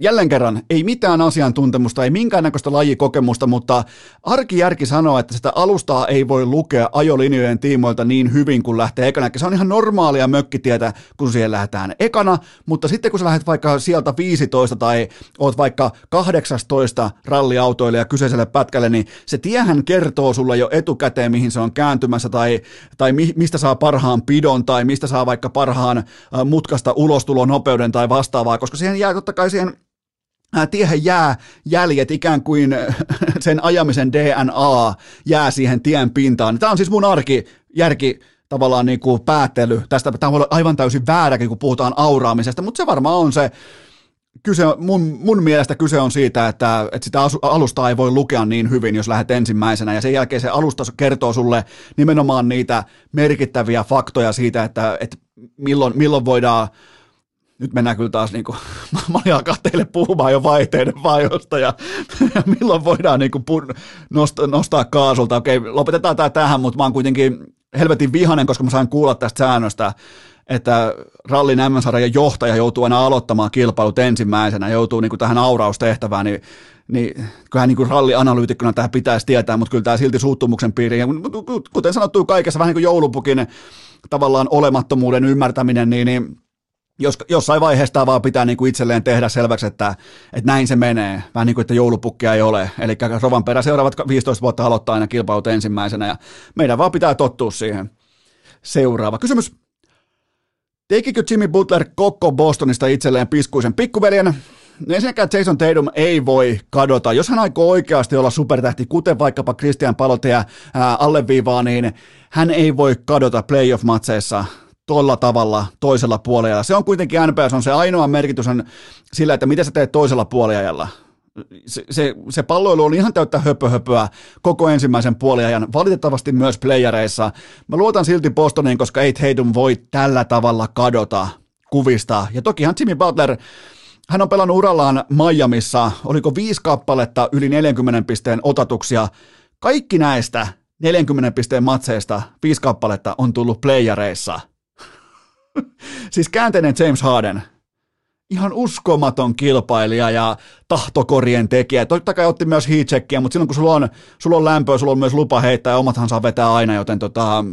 A: Jälleen kerran, ei mitään asiantuntemusta, ei minkäännäköistä lajikokemusta, mutta arkijärki sanoo, että sitä alustaa ei voi lukea ajolinjojen tiimoilta niin hyvin kuin lähtee ekana. Se on ihan normaalia mökkitietä, kun siihen lähdetään ekana, mutta sitten kun sä lähdet vaikka sieltä 15 tai oot vaikka 18 ralliautoilija kyseiselle pätkälle, niin se tiehän kertoo sulle jo etukäteen, mihin se on kääntymässä tai, tai mi, mistä saa parhaan pidon tai mistä saa vaikka parhaan mutkasta ulostulonopeuden tai vastaavaa, koska siihen jää totta kai siihen tiehen jää jäljet ikään kuin sen ajamisen DNA jää siihen tien pintaan. Tämä on siis mun arki, järki tavallaan niin kuin päättely. Tästä tämä olla aivan täysin vääräkin, kun puhutaan auraamisesta, mutta se varmaan on se, kyse, mun, mun mielestä kyse on siitä, että, että sitä alustaa ei voi lukea niin hyvin, jos lähdet ensimmäisenä, ja sen jälkeen se alusta kertoo sulle nimenomaan niitä merkittäviä faktoja siitä, että, että milloin, milloin voidaan nyt mennään kyllä taas, niin kuin, mä olin alkaa teille puhumaan jo vaihteiden vajosta ja, ja milloin voidaan niin kuin, nostaa, nostaa kaasulta. Okei, lopetetaan tämä tähän, mutta mä oon kuitenkin helvetin vihanen, koska mä sain kuulla tästä säännöstä, että rallin M-sarjan johtaja joutuu aina aloittamaan kilpailut ensimmäisenä, joutuu niin kuin tähän auraustehtävään, niin niin kyllähän niin rallianalyytikkona tähän pitäisi tietää, mutta kyllä tämä silti suuttumuksen piiriin, kuten sanottu kaikessa vähän niin kuin joulupukin tavallaan olemattomuuden ymmärtäminen, niin, niin jos, jossain vaiheessa tämä vaan pitää niin kuin itselleen tehdä selväksi, että, että näin se menee, vähän niin kuin, että joulupukkia ei ole. Eli Rovan perä seuraavat 15 vuotta aloittaa aina kilpailut ensimmäisenä, ja meidän vaan pitää tottua siihen. Seuraava kysymys. Tekikö Jimmy Butler koko Bostonista itselleen piskuisen pikkuveljen? No ensinnäkään Jason Tatum ei voi kadota. Jos hän aikoo oikeasti olla supertähti, kuten vaikkapa Christian Palotea alleviivaa, niin hän ei voi kadota playoff-matseissa tuolla tavalla toisella puolella. Se on kuitenkin NPS on se ainoa merkitys on sillä, että mitä sä teet toisella puoliajalla. Se, se, se palloilu on ihan täyttä höpöhöpöä koko ensimmäisen puoliajan, valitettavasti myös playereissa. Mä luotan silti Bostoniin, koska ei Tatum voi tällä tavalla kadota kuvista. Ja tokihan Jimmy Butler, hän on pelannut urallaan Miamissa, oliko viisi kappaletta yli 40 pisteen otatuksia. Kaikki näistä 40 pisteen matseista, viisi kappaletta on tullut playereissa – siis käänteinen James Harden, ihan uskomaton kilpailija ja tahtokorien tekijä. Totta kai otti myös heatcheckia, mutta silloin kun sulla on, sulla on lämpöä, sulla on myös lupa heittää ja omathan saa vetää aina, joten tota,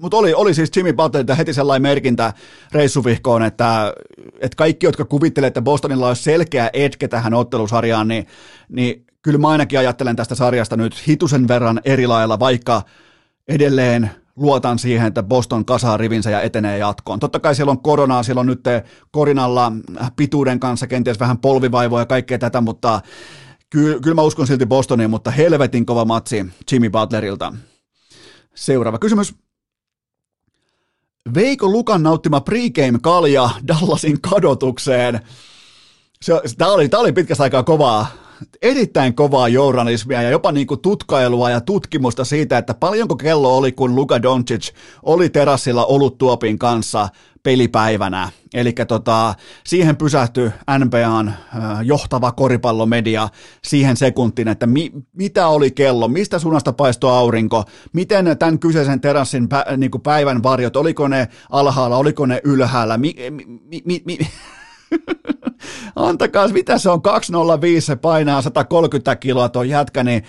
A: mutta oli, oli siis Jimmy Butlerilta heti sellainen merkintä reissuvihkoon, että, että kaikki, jotka kuvittelee, että Bostonilla olisi selkeä etke tähän ottelusarjaan, niin, niin kyllä mä ainakin ajattelen tästä sarjasta nyt hitusen verran eri lailla, vaikka edelleen luotan siihen, että Boston kasaa rivinsä ja etenee jatkoon. Totta kai siellä on koronaa, siellä on nyt korinalla pituuden kanssa kenties vähän polvivaivoja ja kaikkea tätä, mutta kyllä, kyllä mä uskon silti Bostoniin, mutta helvetin kova matsi Jimmy Butlerilta. Seuraava kysymys. Veiko Lukan nauttima pregame-kalja Dallasin kadotukseen? Se, tämä, oli, oli pitkästä aikaa kovaa, erittäin kovaa journalismia ja jopa niin kuin tutkailua ja tutkimusta siitä, että paljonko kello oli, kun Luka Doncic oli terassilla oluttuopin kanssa pelipäivänä. Eli tota, siihen pysähtyi NBAn johtava koripallomedia siihen sekuntiin, että mi, mitä oli kello, mistä suunnasta paistoi aurinko, miten tämän kyseisen terassin pä, niin päivän varjot, oliko ne alhaalla, oliko ne ylhäällä, mi, mi, mi, mi, antakaa, mitä se on, 205, se painaa 130 kiloa tuo jätkä, niin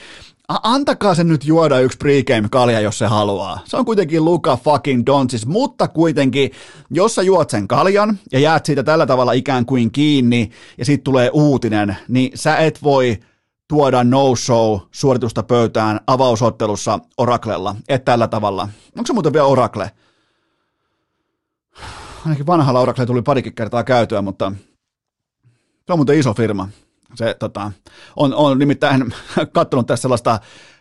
A: antakaa se nyt juoda yksi pregame kalja, jos se haluaa. Se on kuitenkin Luka fucking Doncic, mutta kuitenkin, jos sä juot sen kaljan ja jäät siitä tällä tavalla ikään kuin kiinni ja sitten tulee uutinen, niin sä et voi tuoda no-show suoritusta pöytään avausottelussa Oraklella, et tällä tavalla. Onko se muuten vielä Oracle? Ainakin vanhalla Oracle tuli parikin kertaa käytyä, mutta se on muuten iso firma. Se tota, on, on nimittäin katsonut tässä sellaista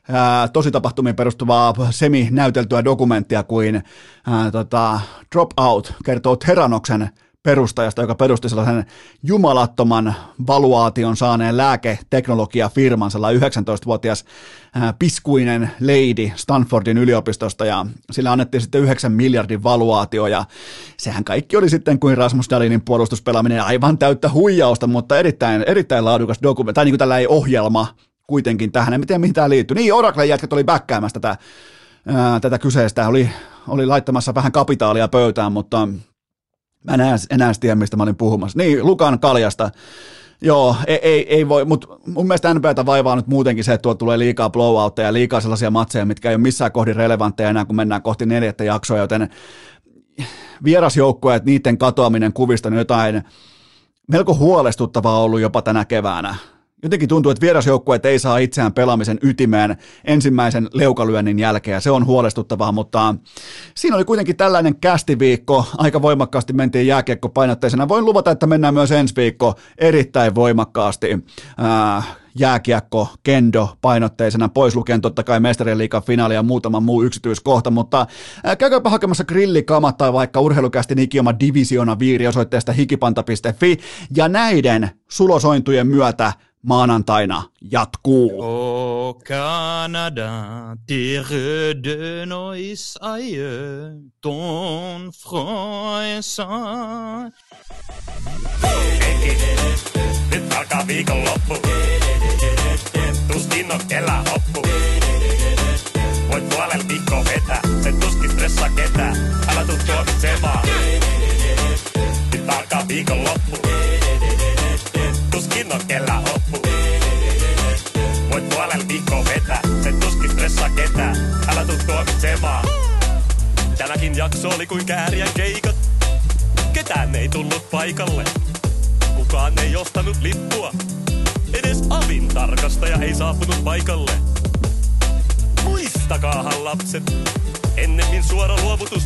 A: ää, tositapahtumiin perustuvaa semi-näyteltyä dokumenttia kuin ää, tota, Dropout kertoo Teranoksen perustajasta, joka perusti sellaisen jumalattoman valuaation saaneen lääketeknologiafirman, sellainen 19-vuotias piskuinen lady Stanfordin yliopistosta, ja sillä annettiin sitten 9 miljardin valuaatio, ja sehän kaikki oli sitten kuin Rasmus Dalinin puolustuspelaaminen aivan täyttä huijausta, mutta erittäin, erittäin laadukas dokumentti, tai niin kuin tällä ei ohjelma kuitenkin tähän, en tiedä mihin tämä liittyy. Niin, Oracle jätkät oli bäkkäämässä tätä, ää, tätä kyseistä, oli, oli laittamassa vähän kapitaalia pöytään, mutta Mä en enää, enää tiedä, mistä mä olin puhumassa. Niin, Lukan kaljasta. Joo, ei, ei, ei voi, mutta mun mielestä NBAtä vaivaa nyt muutenkin se, että tuolla tulee liikaa blowoutteja ja liikaa sellaisia matseja, mitkä ei ole missään kohdin relevantteja enää, kun mennään kohti neljättä jaksoa, joten vierasjoukkoja, että niiden katoaminen kuvista on jotain melko huolestuttavaa ollut jopa tänä keväänä jotenkin tuntuu, että vierasjoukkueet ei saa itseään pelaamisen ytimeen ensimmäisen leukalyönnin jälkeen, se on huolestuttavaa, mutta siinä oli kuitenkin tällainen kästiviikko, aika voimakkaasti mentiin jääkiekko painotteisena. Voin luvata, että mennään myös ensi viikko erittäin voimakkaasti jääkiekko, kendo painotteisena, pois lukien totta kai mestarien liikan finaali ja muutama muu yksityiskohta, mutta käykääpä hakemassa grillikamat tai vaikka urheilukästi ikioma divisiona viiri osoitteesta hikipanta.fi, ja näiden sulosointujen myötä maanantaina jatkuu.
B: Des röde nois aïeux, ton Nyt alkaa viikonloppu. Tuskin on kellä hoppu. Voit puolella viikkoa vetää, se tuskin stressaa ketään. Älä tuu tuomitsemaan. Nyt alkaa viikonloppu. Tuskin on kellä hoppu. Viikkoa vetää, se tuskin stressaa ketään. Älä tuu tuomitsemaan. Tämäkin jakso oli kuin kääriän keikat. Ketään ei tullut paikalle. Kukaan ei ostanut lippua. Edes avin tarkastaja ei saapunut paikalle. Muistakaahan lapset, ennemmin suora luovutus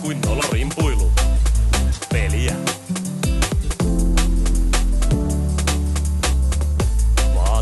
B: kuin nolorimpuilu. Peliä.